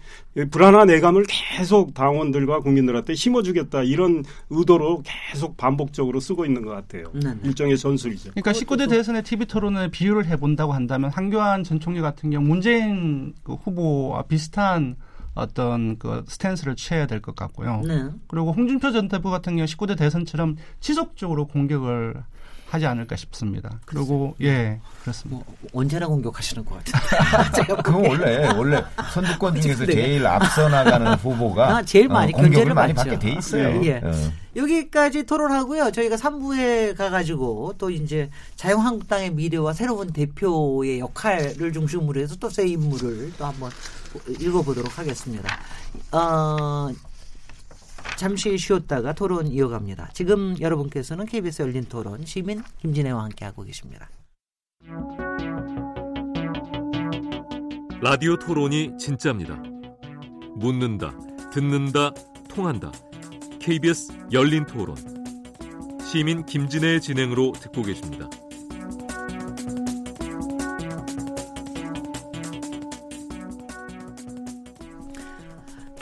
불안한 예감을 계속 당원들과 국민들한테 심어주겠다 이런 의도로 계속 반복적으로 쓰고 있는 것 같아요. 네, 네. 일종의 전술이죠. 그러니까 19대 대선의 TV 토론에 비유를 해본다고 한다면 한교안 전 총리 같은 경우 문재인 그 후보와 비슷한 어떤 그 스탠스를 취해야 될 것 같고요. 네. 그리고 홍준표 전 대표 같은 경우 19대 대선처럼 지속적으로 공격을 하지 않을까 싶습니다. 그리고 예 그렇습니다. 뭐 언제나 공격하시는 것 같아요. 제가 그건 원래 원래 선두권 중에서 네. 제일 앞서 나가는 후보가 아, 제일 많이 공격을 견제를 많이 받죠. 받게 돼 있어요. 예. 어. 여기까지 토론하고요. 저희가 3부에 가가지고 또 이제 자유한국당의 미래와 새로운 대표의 역할을 중심으로 해서 또 새 인물을 또 한번 읽어보도록 하겠습니다. 어, 잠시 쉬었다가 토론 이어갑니다. 지금 여러분께서는 KBS 열린 토론 시민 김진애와 함께하고 계십니다. 라디오 토론이 진짜입니다. 묻는다, 듣는다, 통한다. KBS 열린 토론. 시민 김진애의 진행으로 듣고 계십니다.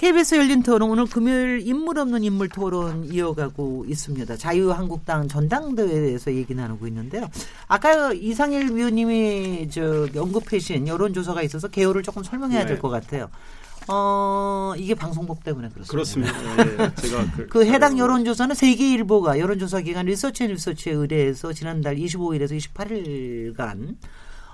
KBS 열린 토론 오늘 금요일 인물 없는 인물 토론 이어가고 있습니다. 자유한국당 전당대회에서 얘기 나누고 있는데요. 아까 이상일 위원님이 저 언급하신 여론조사가 있어서 개요를 조금 설명해야 네. 될것 같아요. 어 이게 방송국 때문에 그렇습니다. 그렇습니다. 예, 제가 그, 그 해당 여론조사는 세계일보가 여론조사 기관 리서치 앤 리서치에 의뢰해서 지난달 25일에서 28일간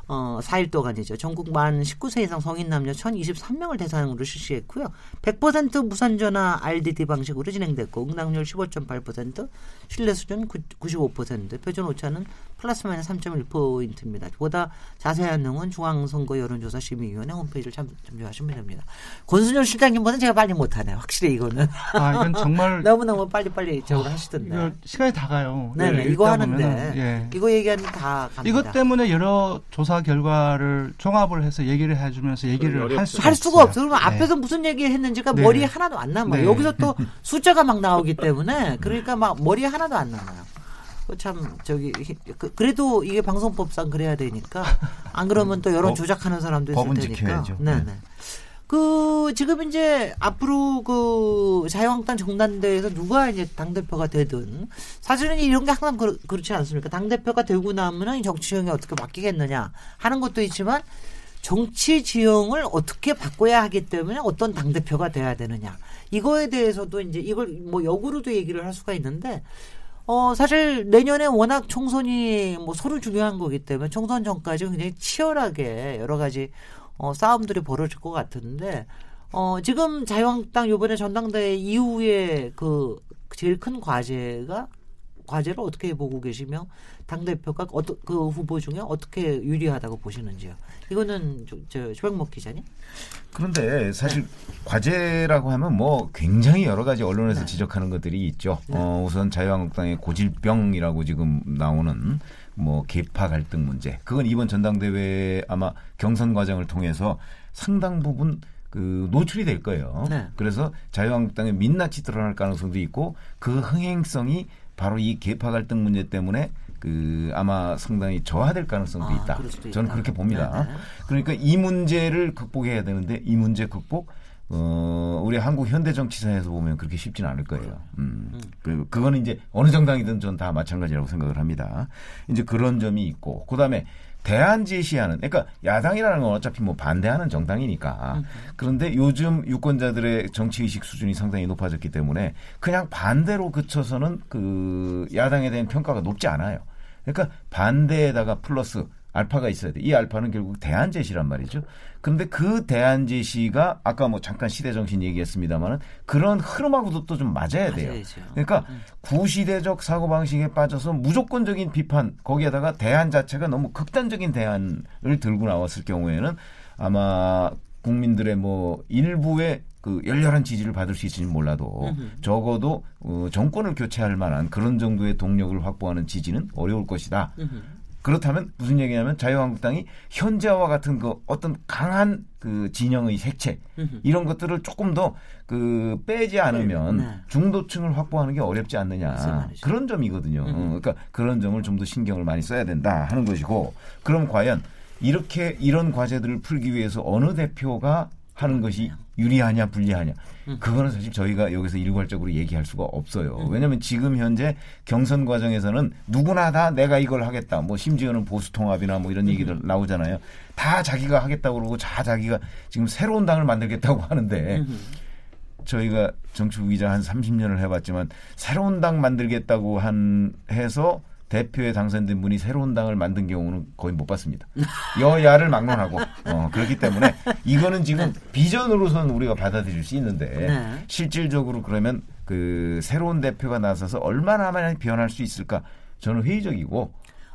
어, 4일 동안이죠. 전국 만 19세 이상 성인 남녀 1,023명을 대상으로 실시했고요. 100% 무선전화 RDD 방식으로 진행됐고 응답률 15.8%, 신뢰 수준 95%, 표준 오차는 플러스 마이너스 3.1포인트입니다. 보다 자세한 내용은 중앙선거 여론조사 심의위원회 홈페이지를 참, 참조하시면 됩니다. 권순열 실장님보다 제가 빨리 못하네요. 확실히 이거는. 아 이건 정말 너무너무 빨리빨리 저걸 하시던데. 이거 시간이 다 가요. 네네, 예, 이거 하는데. 예. 이거 얘기하는 다 갑니다. 이것 때문에 여러 조사 결과를 종합을 해서 얘기를 해주면서 얘기를 할. 수가 할 수가 없어. 없어요. 그러면 네. 앞에서 무슨 얘기 했는지가 네. 머리에 하나도 안 남아요. 네. 여기서 또 숫자가 막 나오기 때문에 그러니까 막 머리에 하나도 안 남아요. 그참 저기 그- 그래도 이게 방송법상 그래야 되니까 안 그러면 또 여론 법- 조작하는 사람도 있을 법은 테니까. 지켜야죠. 네 네. 네. 그 지금 이제 앞으로 그 자유한국당 정당대회에서 누가 이제 당 대표가 되든 사실은 이런 게 항상 그렇, 그렇지 않습니까? 당 대표가 되고 나면은 이 정치 지형이 어떻게 바뀌겠느냐 하는 것도 있지만 정치 지형을 어떻게 바꿔야 하기 때문에 어떤 당 대표가 돼야 되느냐 이거에 대해서도 이제 이걸 뭐 역으로도 얘기를 할 수가 있는데 어 사실 내년에 워낙 총선이 뭐 서로 중요한 거기 때문에 총선 전까지 굉장히 치열하게 여러 가지 어 싸움들이 벌어질 것 같은데 어 지금 자유한국당 요번에 전당대회 이후에 그 제일 큰 과제가 과제를 어떻게 보고 계시며 당 대표가 어떤 그 후보 중에 어떻게 유리하다고 보시는지요? 이거는 저, 저 최백목 기자님. 그런데 사실 과제라고 하면 뭐 굉장히 여러 가지 언론에서 네. 지적하는 것들이 있죠. 어, 우선 자유한국당의 고질병이라고 지금 나오는 뭐 계파 갈등 문제. 그건 이번 전당대회 아마 경선 과정을 통해서 상당 부분 그 노출이 될 거예요. 네. 그래서 자유한국당의 민낯이 드러날 가능성도 있고 그 흥행성이 바로 이 계파 갈등 문제 때문에 그 아마 상당히 저하될 가능성도 아, 있다. 저는 있다. 그렇게 봅니다. 네, 네. 그러니까 이 문제를 극복해야 되는데 이 문제 극복 어 우리 한국 현대 정치사에서 보면 그렇게 쉽지는 않을 거예요. 음. 그리고 그거는 이제 어느 정당이든 전 다 마찬가지라고 생각을 합니다. 이제 그런 점이 있고 그 다음에 대안 제시하는 그러니까 야당이라는 건 어차피 뭐 반대하는 정당이니까 그런데 요즘 유권자들의 정치 의식 수준이 상당히 높아졌기 때문에 그냥 반대로 그쳐서는 그 야당에 대한 평가가 높지 않아요. 그러니까 반대에다가 플러스 알파가 있어야 돼. 이 알파는 결국 대안 제시란 말이죠. 그런데 그 대안 제시가 아까 뭐 잠깐 시대 정신 얘기했습니다만은 그런 흐름하고도 또 좀 맞아야 돼요. 맞아야죠. 그러니까 구시대적 사고 방식에 빠져서 무조건적인 비판 거기에다가 대안 자체가 너무 극단적인 대안을 들고 나왔을 경우에는 아마 국민들의 뭐 일부의 그 열렬한 지지를 받을 수 있을지 몰라도 적어도 어, 정권을 교체할 만한 그런 정도의 동력을 확보하는 지지는 어려울 것이다. 그렇다면 무슨 얘기냐면 자유한국당이 현재와 같은 그 어떤 강한 그 진영의 색채 이런 것들을 조금 더 그 빼지 않으면 네. 중도층을 확보하는 게 어렵지 않느냐? 그런 점이거든요. 어, 그러니까 그런 점을 좀 더 신경을 많이 써야 된다 하는 것이고 그럼 과연 이렇게 이런 과제들을 풀기 위해서 어느 대표가 하는 것이 유리하냐 불리하냐 그거는 사실 저희가 여기서 일괄적으로 얘기할 수가 없어요. 왜냐하면 지금 현재 경선 과정에서는 누구나 다 내가 이걸 하겠다. 뭐 심지어는 보수 통합이나 뭐 이런 얘기들 나오잖아요. 다 자기가 하겠다고 그러고 다 자기가 지금 새로운 당을 만들겠다고 하는데 저희가 정치부 기자 한 30년을 해봤지만 새로운 당 만들겠다고 한 해서 대표에 당선된 분이 새로운 당을 만든 경우는 거의 못 봤습니다. 여야를 막론하고 어, 그렇기 때문에 이거는 지금 비전으로서는 우리가 받아들일 수 있는데 네. 실질적으로 그러면 그 새로운 대표가 나서서 얼마나 많이 변할 수 있을까 저는 회의적이고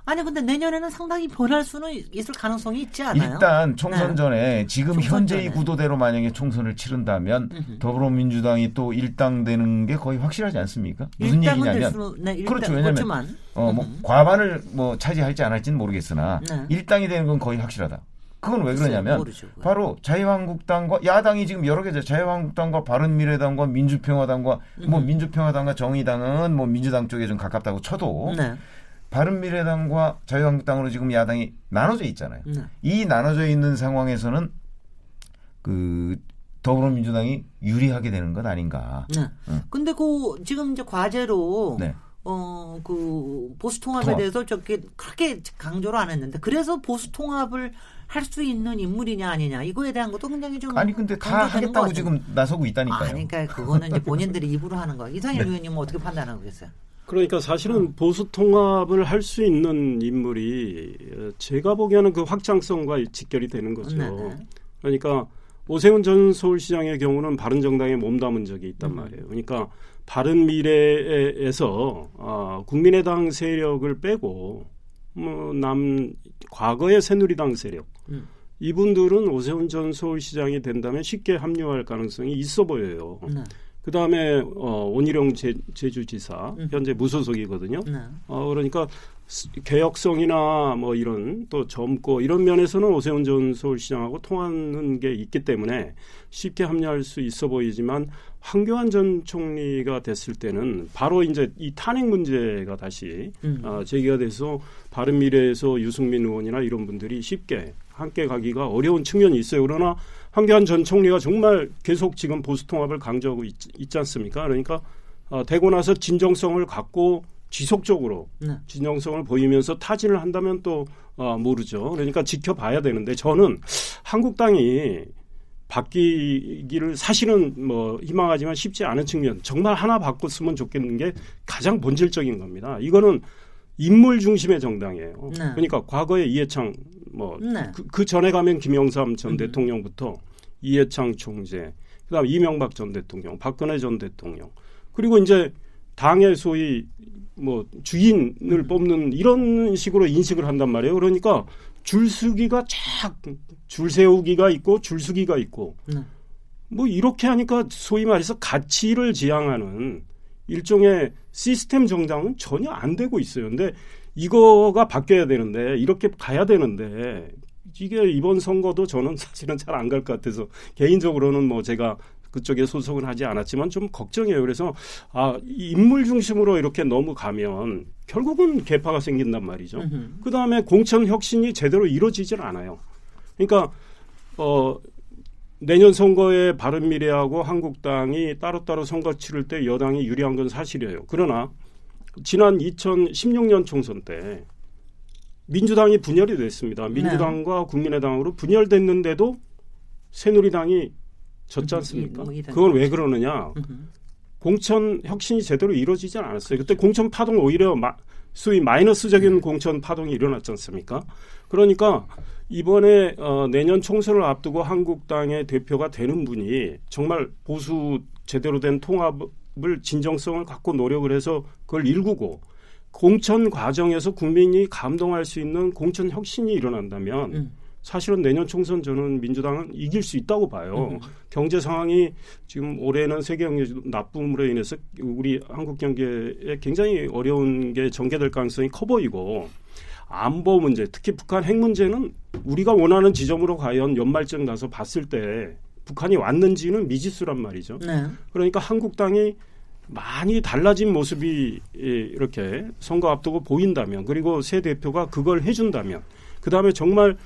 아니 근데 내년에는 상당히 변할 수는 있을 가능성이 있지 않아요? 일단 총선 네. 전에 지금 총선 현재의 전에. 구도대로 만약에 총선을 치른다면 더불어민주당이 또 일당되는 게 거의 확실하지 않습니까? 무슨 얘기냐면 수는 네, 일당, 그렇죠. 왜냐면 그렇지만 어, 뭐 과반을 뭐 차지할지 안 할지는 모르겠으나 네. 일당이 되는 건 거의 확실하다. 그건 왜 그러냐면 모르죠. 바로 자유한국당과 야당이 지금 여러 개죠. 자유한국당과 바른미래당과 민주평화당과 뭐 민주평화당과 정의당은 뭐 민주당 쪽에 좀 가깝다고 쳐도 네. 바른미래당과 자유한국당으로 지금 야당이 나눠져 있잖아요. 네. 이 나눠져 있는 상황에서는 그 더불어민주당이 유리하게 되는 것 아닌가. 네. 응. 근데 그 지금 이제 과제로 네. 어그 보수 통합에 통합. 대해서 저게 그렇게 강조를 안 했는데 그래서 보수 통합을 할 수 있는 인물이냐 아니냐 이거에 대한 것도 굉장히 좀 아니 근데 다 하겠다고. 지금 나서고 있다니까요. 아, 그러니까 그거는 이제 본인들이 입으로 하는 거. 이상일 네. 의원님은 어떻게 판단하고 계세요? 그러니까 사실은 보수 통합을 할 수 있는 인물이 어, 제가 보기에는 그 확장성과 직결이 되는 거죠. 네네. 그러니까 오세훈 전 서울시장의 경우는 바른정당에 몸담은 적이 있단 음. 말이에요. 그러니까 바른 미래에서 아, 국민의당 세력을 빼고 뭐 남 과거의 새누리당 세력 음. 이분들은 오세훈 전 서울시장이 된다면 쉽게 합류할 가능성이 있어 보여요. 네. 그 다음에 어, 온희룡 제, 제주지사 음. 현재 무소속이거든요. 네. 어, 그러니까 스- 개혁성이나 뭐 이런 또 젊고 이런 면에서는 오세훈 전 서울시장하고 통하는 게 있기 때문에 쉽게 합류할 수 있어 보이지만 황교안 전 총리가 됐을 때는 바로 이제 이 탄핵 문제가 다시 음. 아, 제기가 돼서 바른미래에서 유승민 의원이나 이런 분들이 쉽게 함께 가기가 어려운 측면이 있어요. 그러나 황교안 전 총리가 정말 계속 지금 보수 통합을 강조하고 있, 지 않습니까? 그러니까 어, 되고 나서 진정성을 갖고 지속적으로 네. 진정성을 보이면서 타진을 한다면 또 어, 모르죠. 그러니까 지켜봐야 되는데 저는 한국당이 바뀌기를 사실은 뭐 희망하지만 쉽지 않은 측면 정말 하나 바꿨으면 좋겠는 게 가장 본질적인 겁니다. 이거는 인물 중심의 정당이에요. 네. 그러니까 과거에 이해창 뭐 네. 그, 그 전에 가면 김영삼 전 음. 대통령부터 이해창 총재, 그다음 이명박 전 대통령, 박근혜 전 대통령, 그리고 이제 당의 소위 뭐 주인을 음. 뽑는 이런 식으로 인식을 한단 말이에요. 그러니까 줄서기가 쫙 줄 세우기가 있고 줄서기가 있고 네. 뭐 이렇게 하니까 소위 말해서 가치를 지향하는 일종의 시스템 정당은 전혀 안 되고 있어요. 근데 이거가 바뀌어야 되는데 이렇게 가야 되는데 이게 이번 선거도 저는 사실은 잘 안 갈 것 같아서 개인적으로는 뭐 제가 그쪽에 소속은 하지 않았지만 좀 걱정이에요. 그래서 아, 이 인물 중심으로 이렇게 너무 가면 결국은 개파가 생긴단 말이죠. 그 다음에 공천 혁신이 제대로 이루어지질 않아요. 그러니까 어 내년 선거에 바른미래하고 한국당이 따로따로 선거 치를 때 여당이 유리한 건 사실이에요. 그러나 지난 2016년 총선 때 민주당이 분열이 됐습니다. 민주당과 국민의당으로 분열됐는데도 새누리당이 졌지 음, 않습니까? 뭐 이런 그건 왜 그러느냐? 공천 혁신이 제대로 이루어지지 않았어요. 그때 공천 파동 오히려 마, 소위 마이너스적인 공천 파동이 일어났지 않습니까? 그러니까 이번에 어, 내년 총선을 앞두고 한국당의 대표가 되는 분이 정말 보수 제대로 된 통합을 진정성을 갖고 노력을 해서 그걸 일구고 공천 과정에서 국민이 감동할 수 있는 공천 혁신이 일어난다면 음. 사실은 내년 총선 저는 민주당은 이길 수 있다고 봐요. 경제 상황이 지금 올해는 세계 경제 나쁨으로 인해서 우리 한국 경제에 굉장히 어려운 게 전개될 가능성이 커 보이고 안보 문제, 특히 북한 핵 문제는 우리가 원하는 지점으로 과연 연말쯤 가서 봤을 때 북한이 왔는지는 미지수란 말이죠. 네. 그러니까 한국당이 많이 달라진 모습이 예, 이렇게 선거 앞두고 보인다면 그리고 새 대표가 그걸 해준다면 그 다음에 정말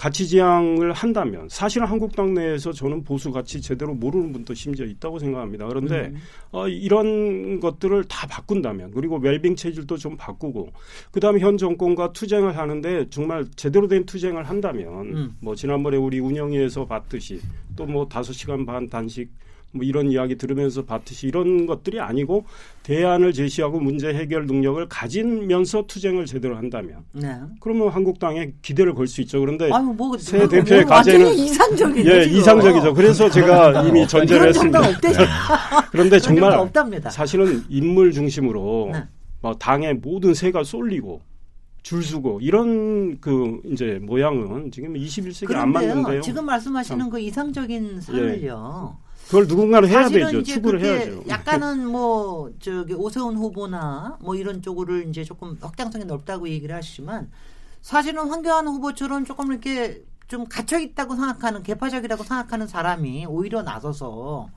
가치 지향을 한다면 사실은 한국당 내에서 저는 보수 가치 제대로 모르는 분도 심지어 있다고 생각합니다. 그런데 음. 어, 이런 것들을 다 바꾼다면 그리고 웰빙 체질도 좀 바꾸고 그다음에 현 정권과 투쟁을 하는데 정말 제대로 된 투쟁을 한다면 음. 뭐 지난번에 우리 운영위에서 봤듯이 또 뭐 다섯 시간 반 단식 뭐 이런 이야기 들으면서 봤듯이 이런 것들이 아니고 대안을 제시하고 문제 해결 능력을 가지면서 투쟁을 제대로 한다면 네. 그러면 한국당에 기대를 걸 수 있죠. 그런데 아유 뭐새 뭐, 대표의 뭐 과제는- 이상적이죠. 예, 지금. 이상적이죠. 그래서 제가 이미 전제를 했습니다. 없대. 그런데 그런 정말. 사실은 인물 중심으로 네. 뭐 당의 모든 세가 쏠리고 줄 서고 이런 그 이제 모양은 지금 21세기 안. 맞는데요. 지금 말씀하시는 그 이상적인 삶을요. 그걸 누군가는 해야 되죠. 추구를 해야죠. 약간은 뭐 저기 오세훈 후보나 뭐 이런 쪽으로 이제 조금 확장성이 넓다고 얘기를 하시지만 사실은 황교안 후보처럼 조금 이렇게 좀 갇혀 있다고 생각하는 개파적이라고 생각하는 사람이 오히려 나서서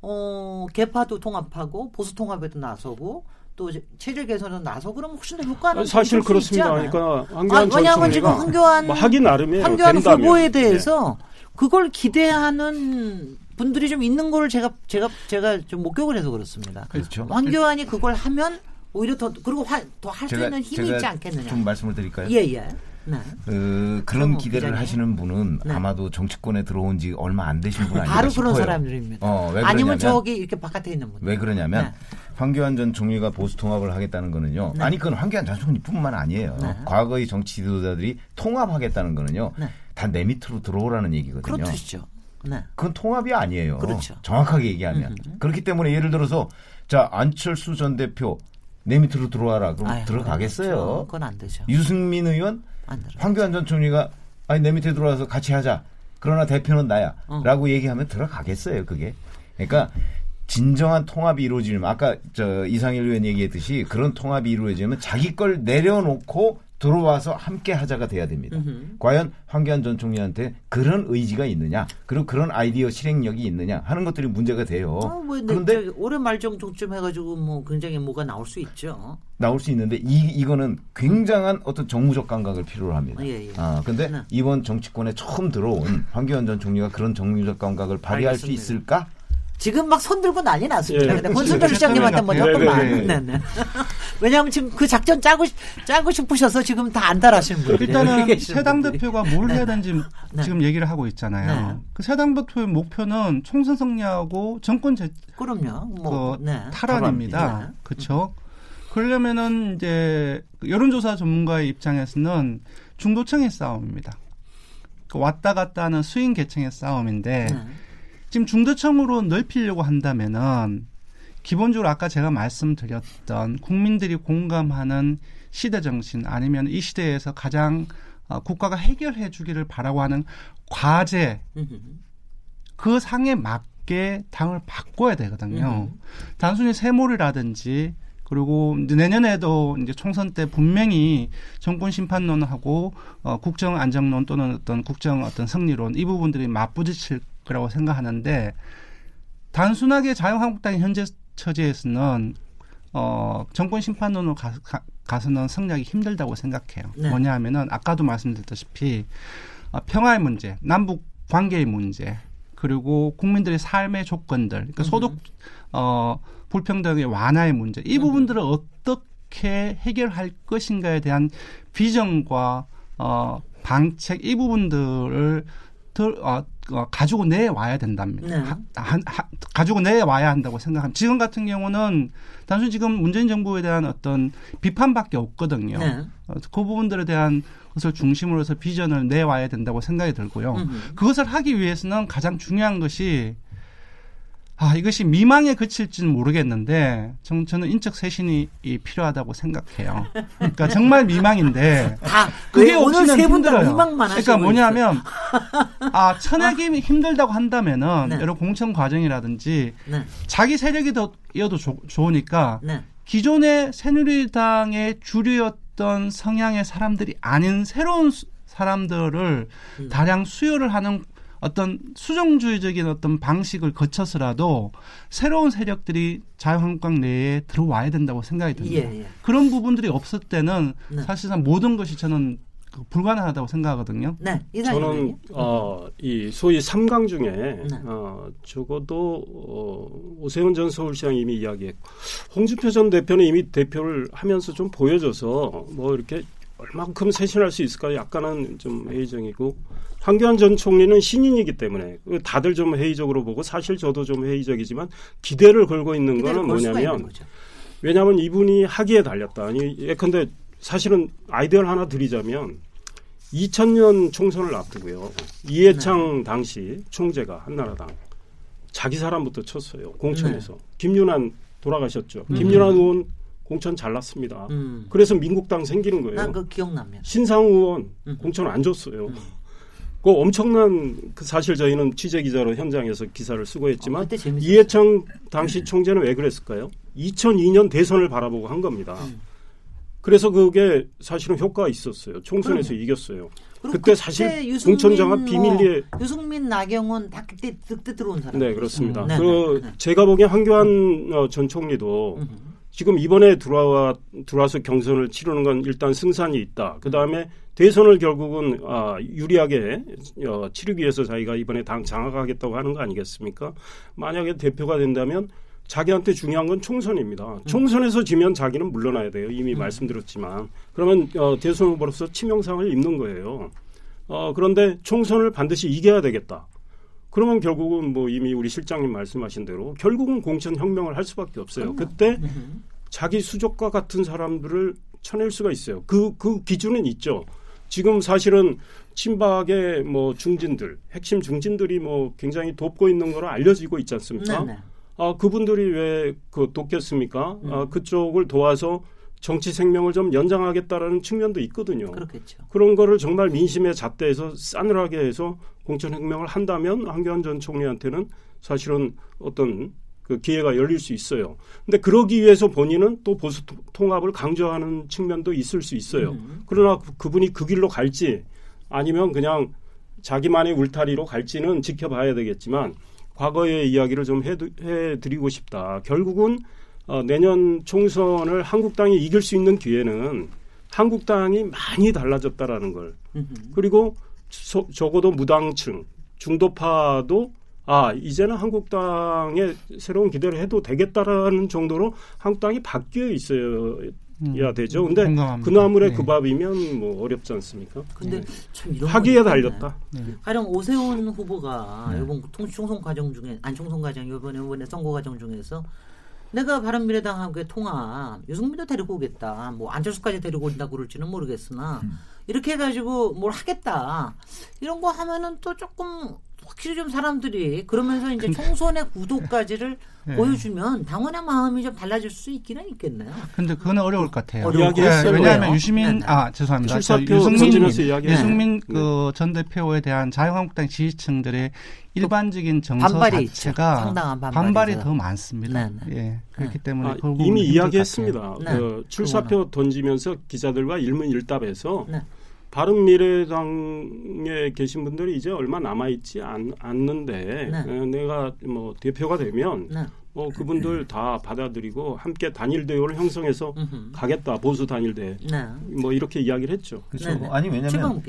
어 개파도 통합하고 보수 통합에도 나서고 또 체질 개선에도 나서 그러면 훨씬 더 효과는 사실 그렇습니다. 그러니까 황교안 전 왜냐하면 지금 황교안 뭐 하기 나름이에요. 황교안 된다면. 후보에 네. 대해서 그걸 기대하는 분들이 좀 있는 걸 제가 제가 제가 좀 목격을 해서 그렇습니다. 그렇죠. 황교안이 그걸 하면 오히려 더 그리고 더 할 수 있는 힘이 있지 않겠느냐. 좀 말씀을 드릴까요? 예 예. 네. 그, 그런 기대를 기자님. 하시는 분은 네. 아마도 정치권에 들어온 지 얼마 안 되신 분 아닌가 바로 싶어요. 그런 사람들입니다. 어, 왜 아니면 그러냐면- 저기 이렇게 바깥에 있는 분. 왜 그러냐면 네. 황교안 전 총리가 보수 통합을 하겠다는 거는요. 네. 아니 그건 황교안 전 총리뿐만 아니에요. 네. 과거의 정치 지도자들이 통합하겠다는 거는요. 네. 다내 밑으로 들어오라는 얘기거든요. 뜻이죠. 네. 그건 통합이 아니에요. 그렇죠. 정확하게 얘기하면. 음. 그렇기 때문에 예를 들어서 자 안철수 전 대표 내 밑으로 들어와라. 그럼 아유, 들어가겠어요. 그렇죠. 그건 안 되죠. 유승민 의원. 황교안 전 총리가 아니 내 밑에 들어와서 같이 하자. 그러나 대표는 나야. 어. 라고 얘기하면 들어가겠어요, 그게. 그러니까 진정한 통합이 이루어지려면 아까 저 이상일 의원 얘기했듯이 그런 통합이 이루어지면 자기 걸 내려놓고 들어와서 함께 하자가 돼야 됩니다. 음흠. 과연 황교안 전 총리한테 그런 의지가 있느냐, 그리고 그런 아이디어 실행력이 있느냐 하는 것들이 문제가 돼요. 어, 뭐 근데 그런데 올해 말 정도쯤 해가지고 뭐 굉장히 뭐가 나올 수 있죠. 나올 수 있는데 이 이거는 굉장한 어떤 정무적 감각을 필요로 합니다. 예, 예. 아 근데 네. 이번 정치권에 처음 들어온 황교안 전 총리가 그런 정무적 감각을 발휘할 수 알겠습니다. 있을까? 지금 막 손 들고 난리 났습니다. 예. 근데 권순철 시장님한테 뭐 네, 조금만. 네, 네, 네. 왜냐하면 지금 그 작전 짜고 싶- 짜고 싶으셔서 지금 다 안달하시는 분들 일단은 새당 대표가 뭘 해야 되는지 네. 지금 얘기를 하고 있잖아요. 네. 그 새당 대표의 목표는 총선 승리하고 정권 제, 그럼요. 뭐 그 네. 탈환입니다. 그렇죠. 그러려면은 이제 그 여론조사 전문가의 입장에서는 중도층의 싸움입니다. 그 왔다 갔다 하는 수인 계층의 싸움인데 네. 지금 중도층으로 넓히려고 한다면은 기본적으로 아까 제가 말씀드렸던 국민들이 공감하는 시대 정신 아니면 이 시대에서 가장 어, 국가가 해결해 주기를 바라고 하는 과제. 그 상에 맞게 당을 바꿔야 되거든요. 음. 단순히 세몰이라든지 그리고 이제 내년에도 이제 총선 때 분명히 정권 심판론하고 어, 국정 안정론 또는 어떤 국정 어떤 승리론 이 부분들이 맞부딪힐 거라고 생각하는데 단순하게 자유한국당의 현재 처지에서는 어, 정권 심판론으로 가, 가, 가 서는 승리하기 힘들다고 생각해요. 네. 뭐냐 하면은 아까도 말씀드렸다시피 어, 평화의 문제, 남북 관계의 문제, 그리고 국민들의 삶의 조건들, 그러니까 소득 어, 불평등의 완화의 문제, 이 부분들을 어떻게 해결할 것인가에 대한 비전과 어, 방책 이 부분들을 들, 어, 어, 가지고 내와야 된답니다. 네. 하, 한- 하- 가지고 내와야 한다고 생각합니다. 지금 같은 경우는 단순히 지금 문재인 정부에 대한 어떤 비판밖에 없거든요. 네. 어, 그 부분들에 대한 것을 중심으로 해서 비전을 내와야 된다고 생각이 들고요. 음흠. 그것을 하기 위해서는 가장 중요한 것이 아, 이것이 미망에 그칠지는 모르겠는데, 좀 저는 인적 쇄신이 이 필요하다고 생각해요. 그러니까 정말 미망인데, 다 그게 왜 오늘 없이는 세분다 힘들어요. 희망만 하시고 그러니까 뭐냐면, 아, 천하기 힘들다고 한다면은, 네. 여러 공천 과정이라든지. 네, 자기 세력이 더 이어도 좋- 좋으니까, 네. 기존의 새누리당의 주류였던 성향의 사람들이 아닌 새로운 수- 사람들을 음. 다량 수요를 하는 어떤 수정주의적인 어떤 방식을 거쳐서라도 새로운 세력들이 자유한국당 내에 들어와야 된다고 생각이 듭니다. 예, 예. 그런 부분들이 없을 때는 네. 사실상 모든 것이 저는 그 불가능하다고 생각하거든요. 네. 저는 어, 이 소위 삼강 중에 네. 어, 적어도 어, 오세훈 전 서울시장이 이미 이야기했고 홍준표 전 대표는 이미 대표를 하면서 좀 보여줘서 뭐 이렇게 얼만큼 쇄신할 수 있을까 약간은 좀 회의적이고 황교안 전 총리는 신인이기 때문에 다들 좀 회의적으로 보고 사실 저도 좀 회의적이지만 기대를 걸고 있는 거는 뭐냐면. 왜냐하면 이분이 하기에 달렸다. 아니 예컨대 사실은 아이디어를 하나 드리자면 2000년 총선을 앞두고요. 이해창 당시 총재가 한나라당 자기 사람부터 쳤어요. 공천에서 김윤환 돌아가셨죠. 김윤환 의원 공천 잘났습니다. 음. 그래서 민국당 생기는 거예요. 난그 기억납니다. 신상 의원 음. 공천 안 줬어요. 그 엄청난 그 사실 저희는 취재 기자로 현장에서 기사를 쓰고 어, 했지만 재밌었어요. 이해창 당시 총재는 왜 그랬을까요? 2002년 대선을 바라보고 한 겁니다. 음. 그래서 그게 사실은 효과가 있었어요. 총선에서 이겼어요. 그리고 그때 사실 유승민 공천장은 뭐 비밀리에 유승민, 나경원 다 그때 그때 들어온 사람. 네 그렇습니다. 음. 네, 그 네, 네. 제가 보기엔 황교안 어, 전 총리도 음. 지금 이번에 들어와 들어와서 경선을 치르는 건 일단 승산이 있다. 그 다음에 대선을 결국은 아, 유리하게 어, 치르기 위해서 자기가 이번에 당 장악하겠다고 하는 거 아니겠습니까? 만약에 대표가 된다면 자기한테 중요한 건 총선입니다. 총선에서 지면 자기는 물러나야 돼요. 이미 말씀드렸지만 그러면 어, 대선 후보로서 치명상을 입는 거예요. 어, 그런데 총선을 반드시 이겨야 되겠다. 그러면 결국은 뭐 이미 우리 실장님 말씀하신 대로 결국은 공천 혁명을 할 수밖에 없어요. 그때 음. 자기 수족과 같은 사람들을 쳐낼 수가 있어요. 그, 그 기준은 있죠. 지금 사실은 친박의 뭐 중진들, 핵심 중진들이 뭐 굉장히 돕고 있는 거로 알려지고 있지 않습니까? 네, 네. 아, 그분들이 왜 그 돕겠습니까? 음. 아, 그쪽을 도와서 정치 생명을 좀 연장하겠다라는 측면도 있거든요. 그렇겠죠. 그런 거를 정말 민심에 잣대해서 싸늘하게 해서 공천 혁명을 한다면 황교안 전 총리한테는 사실은 어떤 그 기회가 열릴 수 있어요. 근데 그러기 위해서 본인은 또 보수 토- 통합을 강조하는 측면도 있을 수 있어요. 음. 그러나 그- 그분이 그 길로 갈지 아니면 그냥 자기만의 울타리로 갈지는 지켜봐야 되겠지만 과거의 이야기를 좀 해드, 해드리고 싶다. 결국은 어, 내년 총선을 한국당이 이길 수 있는 기회는 한국당이 많이 달라졌다라는 걸 음. 그리고 소- 적어도 무당층 중도파도 아 이제는 한국당에 새로운 기대를 해도 되겠다라는 정도로 한국당이 바뀌어 있어야 되죠. 근데 음. 공감합니다. 그 나물에 네. 그 밥이면 뭐 어렵지 않습니까? 근데 참 이런 하기에 거 있겠네. 달렸다. 가령 오세훈 후보가 네. 이번 통- 총선 과정 중에 안 총선 과정 이번에 이번에 선거 과정 중에서 내가 바른미래당하고의 통합 유승민도 데리고 오겠다 뭐 안철수까지 데리고 온다 그럴지는 모르겠으나 음. 이렇게 해가지고 뭘 하겠다 이런 거 하면은 또 조금 확실히 좀 사람들이 그러면서 이제 총선의 구도까지를 네. 보여주면 당원의 마음이 좀 달라질 수 있기는 있겠네요. 근데 그건 어려울 것 같아요. 어려울 것 같아요. 왜냐하면? 유시민 네네. 아 죄송합니다. 유승민. 유승민 네. 그전 대표에 대한 자유한국당 지지층들의 일반적인 정서 반발이. 자체가 상당한 반발이 반발이. 더 많습니다. 네네. 예 그렇기 네. 때문에 아, 그 이미 이야기했습니다. 네. 그 출사표 던지면서 기자들과 일문일답에서 네. 바른 미래당에 계신 분들이 이제 얼마 남아 있지 않는데 네. 어, 내가 뭐 대표가 되면 네. 뭐 그분들 다 받아들이고 함께 단일 대우를 형성해서. 가겠다 보수 단일 대뭐 네. 이렇게 이야기를 했죠. 그렇죠. 네네. 아니 왜냐면.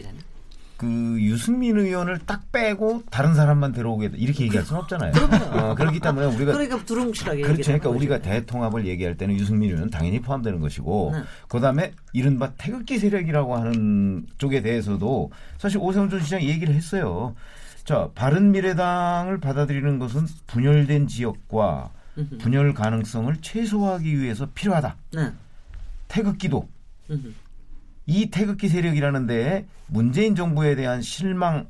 그 유승민 의원을 딱 빼고 다른 사람만 들어오게 이렇게 얘기할 수는 없잖아요. 어, 그렇기 때문에 우리가 그러니까 두루뭉실하게 그렇죠. 그러니까 우리가. 대통합을 얘기할 때는 유승민 의원은 당연히 포함되는 것이고 네. 그다음에 이른바 태극기 세력이라고 하는 쪽에 대해서도 사실 오세훈 전 시장이 얘기를 했어요. 자, 바른 미래당을 받아들이는 것은 분열된 지역과. 분열 가능성을 최소화하기 위해서 필요하다. 네. 태극기도. 이 태극기 세력이라는 데에 문재인 정부에 대한 실망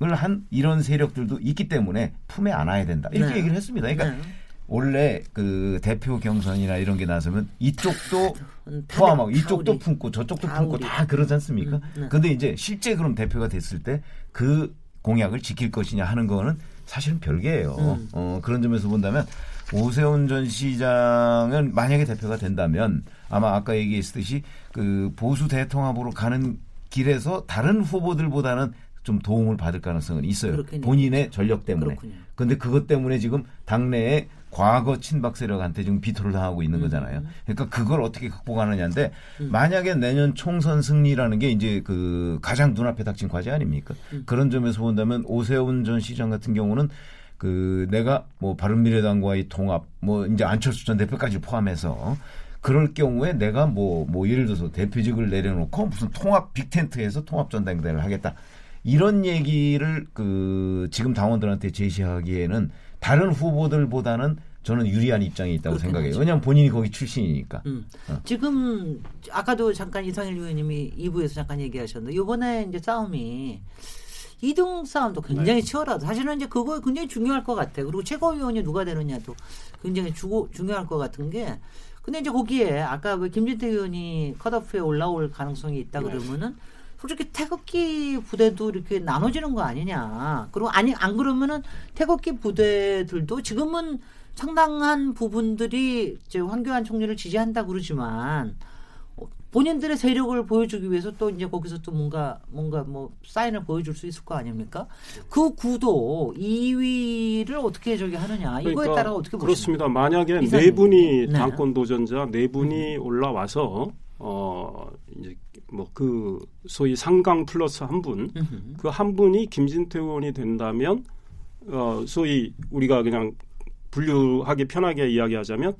한 이런 세력들도 있기 때문에 품에 안아야 된다. 이렇게 네. 얘기를 했습니다. 그러니까 네. 원래 그 대표 경선이나 이런 게 나서면 이쪽도 음, 다- 포함하고 다 이쪽도. 품고 저쪽도 다 품고. 다 그러지 않습니까? 음, 네. 근데 이제 실제 그럼 대표가 됐을 때 그 공약을 지킬 것이냐 하는 거는 사실은 별개예요. 음. 어, 그런 점에서 본다면 오세훈 전 시장은 만약에 대표가 된다면 아마 아까 얘기했듯이 그 보수 대통합으로 가는 길에서 다른 후보들보다는 좀 도움을 받을 가능성은 있어요. 그렇군요. 본인의 전력 때문에. 근데 그것 때문에 지금 당내에 과거 친박 세력한테 지금 비토를 당하고 있는 거잖아요. 그러니까 그걸 어떻게 극복하느냐인데 만약에 내년 총선 승리라는 게 이제 그 가장 눈앞에 닥친 과제 아닙니까? 그런 점에서 본다면 오세훈 전 시장 같은 경우는 그 내가 뭐 바른미래당과의 통합 뭐 이제 안철수 전 대표까지 포함해서 그럴 경우에 내가 뭐, 뭐 예를 들어서 대표직을 내려놓고 무슨 통합 빅텐트에서 통합 전당대회를 하겠다. 이런 얘기를 그 지금 당원들한테 제시하기에는 다른 후보들보다는 저는 유리한 입장이 있다고 생각해요. 왜냐하면 본인이 거기 출신이니까. 음. 어. 지금 아까도 잠깐 이상일 의원님이 2부에서 잠깐 얘기하셨는데 이번에 이제 싸움이 이등 싸움도 굉장히 치열하다. 사실은 이제 그거 굉장히 중요할 것 같아. 그리고 최고위원이 누가 되느냐도 굉장히 주고, 중요할 것 같은 게. 근데 이제 거기에 아까 그 김진태 의원이 컷오프에 올라올 가능성이 있다 그러면은 솔직히 태극기 부대도 이렇게 나눠지는 거 아니냐. 그리고 아니 안 그러면은 태극기 부대들도 지금은 상당한 부분들이 이제 황교안 총리를 지지한다 그러지만 어, 본인들의 세력을 보여주기 위해서 또 이제 거기서 또 뭔가 뭔가 뭐 사인을 보여줄 수 있을 거 아닙니까? 그 구도 2위를 어떻게 저기 하느냐 이거에 그러니까 따라 어떻게 그렇습니다. 만약에 이사님. 네 분이 네. 당권 도전자 네 분이 올라와서 어 이제 뭐 그 소위 상강 플러스 한 분, 보시면? 그한 분이 김진태 의원이 된다면 어 소위 우리가 그냥 분류하기 편하게 이야기하자면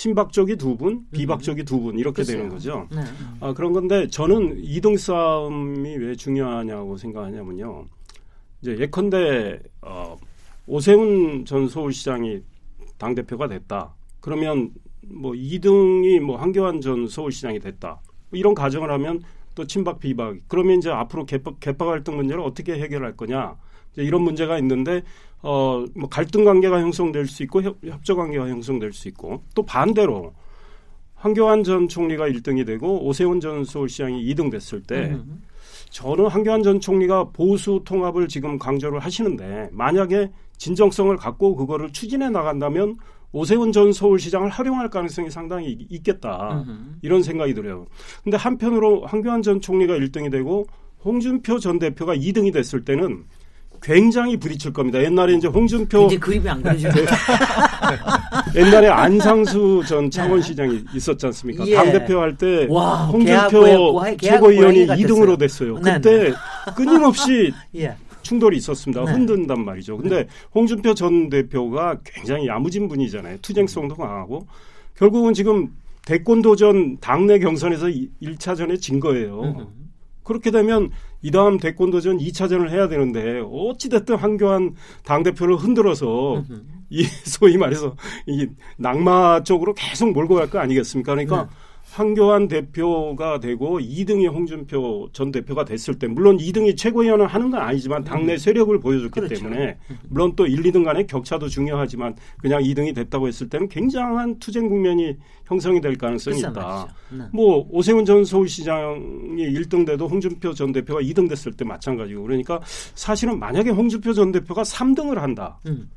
친박 쪽이 두 분, 비박 쪽이 두 분 이렇게 되는 거죠. 네. 아, 그런 건데 저는 이등 싸움이 왜 중요하냐고 생각하냐면요. 이제 예컨대 어, 오세훈 전 서울시장이 당 대표가 됐다. 그러면 뭐 2등이 뭐 한교안 전 서울시장이 됐다. 뭐 이런 가정을 하면 또 친박 비박. 그러면 이제 앞으로 개파, 개파 갈등 문제를 어떻게 해결할 거냐. 이제 이런 문제가 있는데 어, 뭐 갈등 관계가 형성될 수 있고 협, 협조 관계가 형성될 수 있고 또 반대로 황교안 전 총리가 1등이 되고 오세훈 전 서울시장이 2등 됐을 때 음. 저는 황교안 전 총리가 보수 통합을 지금 강조를 하시는데 만약에 진정성을 갖고 그거를 추진해 나간다면 오세훈 전 서울시장을 활용할 가능성이 상당히 있- 있겠다. 음. 이런 생각이 들어요. 근데 한편으로 황교안 전 총리가 1등이 되고 홍준표 전 대표가 2등이 됐을 때는 굉장히 부딪힐 겁니다. 옛날에 이제 홍준표 이제 그림이 안 그려지네. 옛날에 안상수 전 창원시장이 있었지 않습니까? 예. 당 대표 할때 와, 홍준표 최고위원이 고양이 2등으로 같았어요. 됐어요. 네, 그때 끊임없이 예. 충돌이 있었습니다. 네. 흔든단 말이죠. 근데 홍준표 전 대표가 굉장히 야무진 분이잖아요. 투쟁성도 강하고 결국은 지금 대권 도전 당내 경선에서 1차전에 진 거예요. 그렇게 되면 이 다음 대권 도전 2차전을 해야 되는데 어찌됐든 한교안 당대표를 흔들어서 이 소위 말해서 이 낙마 쪽으로 계속 몰고 갈 거 아니겠습니까? 그러니까 한교안 대표가 되고 2등이 홍준표 전 대표가 됐을 때 물론 2등이 최고위원을 하는 건 아니지만 당내 세력을 보여줬기 그렇죠. 때문에 물론 또 1, 2등 간의 격차도 중요하지만 그냥 2등이 됐다고 했을 때는 굉장한 투쟁 국면이 형성이 될 가능성이 있다. 네. 뭐 오세훈 전 서울시장이 1등 돼도 홍준표 전 대표가 2등 됐을 때 마찬가지고 그러니까 사실은 만약에 홍준표 전 대표가 3등을 한다. 음.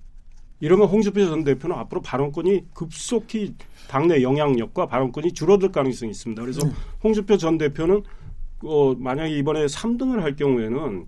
이러면 홍준표 전 대표는 앞으로 발언권이 급속히 당내 영향력과 발언권이 줄어들 가능성이 있습니다. 그래서 홍준표 전 대표는 어, 만약에 이번에 3등을 할 경우에는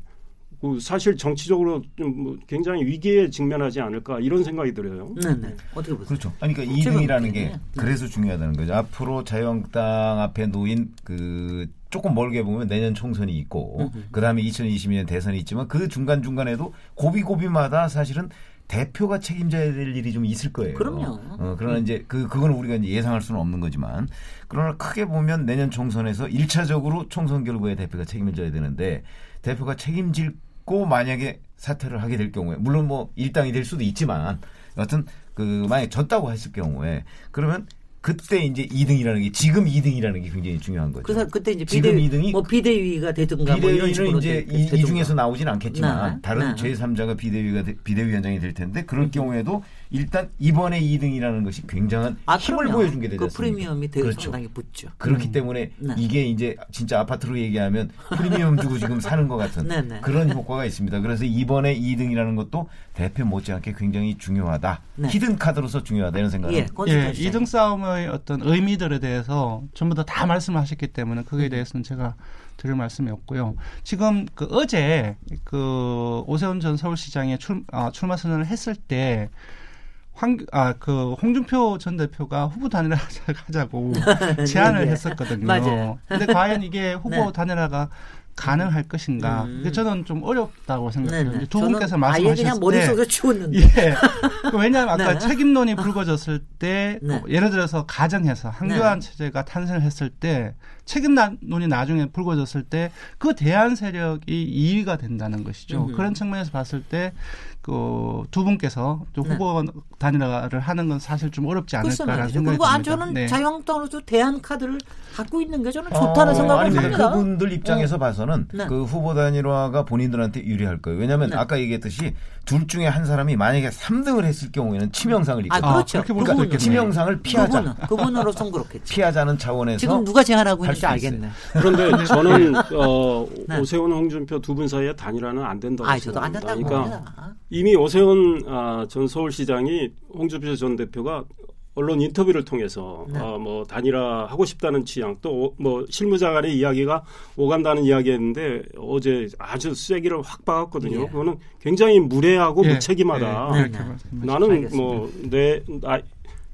그 사실 정치적으로 좀뭐 굉장히 위기에 직면하지 않을까 이런 생각이 들어요. 네 네. 어떻게 보세요? 그렇죠. 아니, 그러니까 제가 2등이라는 볼때는, 게 네. 그래서 중요하다는 거죠. 앞으로 자유한국당 앞에 놓인 그 조금 멀게 보면 내년 총선이 있고 그 다음에 2022년 대선이 있지만 그 중간 중간에도 고비 고비마다 사실은 대표가 책임져야 될 일이 좀 있을 거예요. 그럼요. 어, 그러나 이제 그 그거는 우리가 이제 예상할 수는 없는 거지만 그러나 크게 보면 내년 총선에서 1차적으로 총선 결과에 대표가 책임을 져야 되는데 대표가 책임질고 만약에 사퇴를 하게 될 경우에 물론 뭐 일당이 될 수도 있지만 여하튼 그 만약 졌다고 했을 경우에 그러면 그때 이제 2등이라는 게 지금 2등이라는 게 굉장히 중요한 거죠. 그래서 그때 이제 지금 비대, 2등이 뭐 비대위가 되든가 뭐 비대위는 식으로 이제 되- 이, 이. 중에서 나오진 않겠지만 네, 다른 네. 제3자가 비대위가 되- 비대위원장이 될 텐데 그럴 경우에도 일단 이번에 2등이라는 것이 굉장한 아, 힘을 그럼요. 보여준 게 되지 그 않습니까? 프리미엄이 되게 그렇죠. 상당히 붙죠. 그렇기 때문에 네. 이게 이제 진짜 아파트로 얘기하면 프리미엄 주고 지금 사는 것 같은 네, 네. 그런 효과가 있습니다. 그래서 이번에 2등이라는 것도 대표 못지않게 굉장히 중요하다. 네. 히든 카드로서 중요하다 이런 생각을 예, 예, 시장님. 2등 싸움의 어떤 의미들에 대해서 전부 다 다 말씀하셨기 때문에 거기에 대해서는 제가 드릴 말씀이 없고요. 지금 그 어제 그 오세훈 전 서울시장의 출, 아, 출마 선언을 했을 때 황, 아, 그, 홍준표 전 대표가 후보 단일화 하자고 제안을 네, 네. 했었거든요. 맞아요. 근데 과연 이게 후보 네. 단일화가 가능할 것인가? 음. 저는 좀 어렵다고 생각해요. 두 분께서 아예 말씀하셨을 그냥 때 머릿속에 치웠는데. 예. 그 왜냐하면 아까 네. 책임론이 불거졌을 때 네. 어, 예를 들어서 가정해서 한교안 체제가 탄생을 했을 때 책임론이 나중에 불거졌을 때 그 대안 세력이 2위가 된다는 것이죠. 음. 그런 측면에서 봤을 때 그두 분께서 또 네. 후보 단일화를 하는 건 사실 좀 어렵지 않을까라는. 생각이 그리고 안 듭니다. 저는 네. 자유한국당으로서 대안 카드를 갖고 있는 게 저는 좋다는 어, 생각을 아닙니다. 합니다. 그분들 입장에서 봐서는 네. 그 후보 단일화가 본인들한테 유리할 거예요. 왜냐하면 네. 아까 얘기했듯이 둘 중에 한 사람이 만약에 3등을 했을 경우에는 치명상을 아, 입거든요. 그렇죠. 그렇게 볼 그러니까. 치명상을 피하자. 그분은, 그분으로선 그렇겠지. 피하자는 차원에서 지금 누가 제안하고 할 있는지 수 알겠네. 그런데 저는 어, 네. 오세훈, 홍준표 두 분 사이에 단일화는 안 된다고 아, 저도 안 생각합니다. 된다고 그러니까. 이미 오세훈 아, 전 서울시장이 홍준표 전 대표가 언론 인터뷰를 통해서 네. 어, 뭐 단일화 하고 싶다는 취향 또 뭐 실무자 간의 이야기가 오간다는 이야기했는데 어제 아주 쐐기를 확 박았거든요. 예. 그거는 굉장히 무례하고 예, 무책임하다. 예, 네. 말씀하시죠. 나는. 뭐내 나,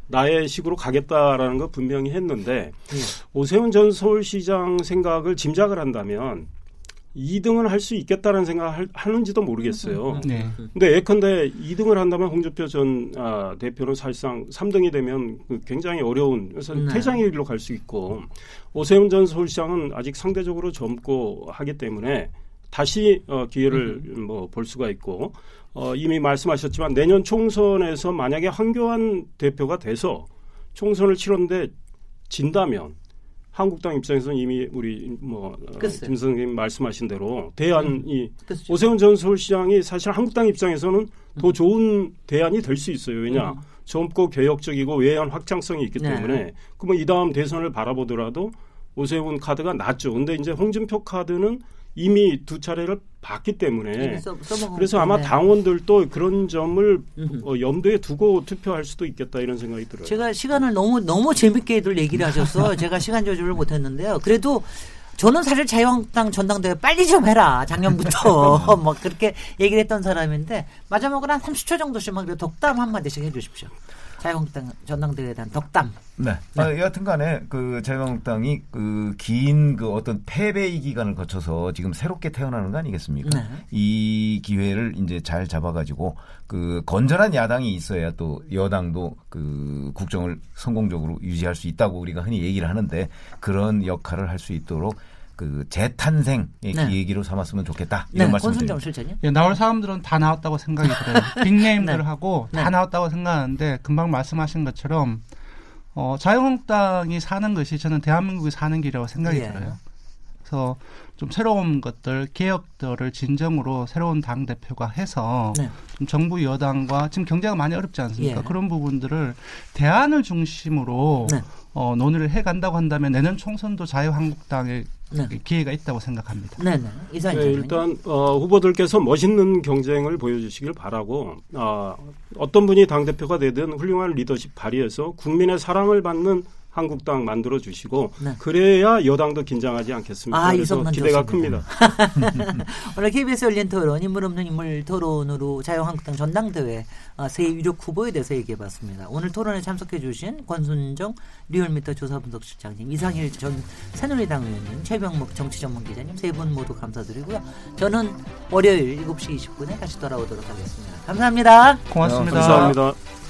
나의 식으로 가겠다라는 거 분명히 했는데 예. 오세훈 전 서울시장 생각을 짐작을 한다면 2등은 할 수 있겠다는 생각을 하는지도 모르겠어요. 네. 근데 예컨대 2등을 한다면 홍준표 전 아, 대표는 사실상 3등이 되면 그 굉장히 어려운 그래서 네. 퇴장의 길로 갈 수 있고 오세훈 전 서울시장은 아직 상대적으로 젊고 하기 때문에 다시 어, 기회를 뭐볼 수가 있고 어, 이미 말씀하셨지만 내년 총선에서 만약에 황교안 대표가 돼서 총선을 치렀는데 진다면 한국당 입장에서는 이미 우리 뭐 어, 글쎄요. 김 선생님 말씀하신 대로 대안이 그렇죠. 오세훈 전 서울시장이 사실 한국당 입장에서는 더 좋은 대안이 될 수 있어요. 왜냐 젊고 개혁적이고 외연 확장성이 있기 음. 네. 때문에 그러면 이 다음 대선을 바라보더라도 오세훈 카드가 낫죠. 근데 이제 홍준표 카드는 이미 두 차례를 봤기 때문에 써- 그래서 아마 건데. 당원들도 그런 점을. 어, 염두에 두고 투표할 수도 있겠다 이런 생각이 들어요. 제가 시간을 너무 너무 재밌게들 얘기를 하셔서 제가 시간 조절을 못했는데요. 그래도 저는 사실 자유한국당 전당대회 빨리 좀 해라 작년부터 뭐 그렇게 얘기를 했던 사람인데 마지막으로 한 30초 정도씩만 그래도 덕담 한 마디씩 해주십시오. 자유한국당 전당대회에 대한 덕담. 네. 아, 여하튼간에 그 자유한국당이 그긴그 어떤 패배의 기간을 거쳐서 지금 새롭게 태어나는 거 아니겠습니까? 네. 이 기회를 이제 잘 잡아가지고 그 건전한 야당이 있어야 또 여당도 그 국정을 성공적으로 유지할 수 있다고 우리가 흔히 얘기를 하는데 그런 역할을 할 수 있도록 그 재탄생의 네. 계기로 삼았으면 좋겠다 네, 이런 권순정 말씀드립니다. 실장님. 예, 나올 사람들은 다 나왔다고 생각이 들어요. 빅네임들하고 네. 다 나왔다고 생각하는데 금방 말씀하신 것처럼 어, 자유한국당이 사는 것이 저는 대한민국이 사는 길이라고 생각이 예. 들어요. 그래서 좀 새로운 것들, 개혁들을 진정으로 새로운 당 대표가 해서 네. 좀 정부 여당과 지금 경제가 많이 어렵지 않습니까? 예. 그런 부분들을 대안을 중심으로 네. 어, 논의를 해 간다고 한다면 내년 총선도 자유한국당의 네. 기회가 있다고 생각합니다. 네네 이사님. 네, 일단 어, 후보들께서 멋있는 경쟁을 보여주시길 바라고 어, 어떤 분이 당 대표가 되든 훌륭한 리더십 발휘해서 국민의 사랑을 받는 한국당 만들어 주시고 네. 그래야 여당도 긴장하지 않겠습니까? 아, 이 그래서 기대가 좋습니다. 큽니다. 오늘 KBS 열린 토론 인물 없는 인물 토론으로 자유한국당 전당대회 어, 새 유력 후보에 대해서 얘기해봤습니다. 오늘 토론에 참석해 주신 권순정 리얼미터 조사분석실장님, 이상일 전 새누리당 의원님, 최병목 정치전문기자님 세 분 모두 감사드리고요. 저는 월요일 7시 20분에 다시 돌아오도록 하겠습니다. 감사합니다. 고맙습니다. 감사합니다.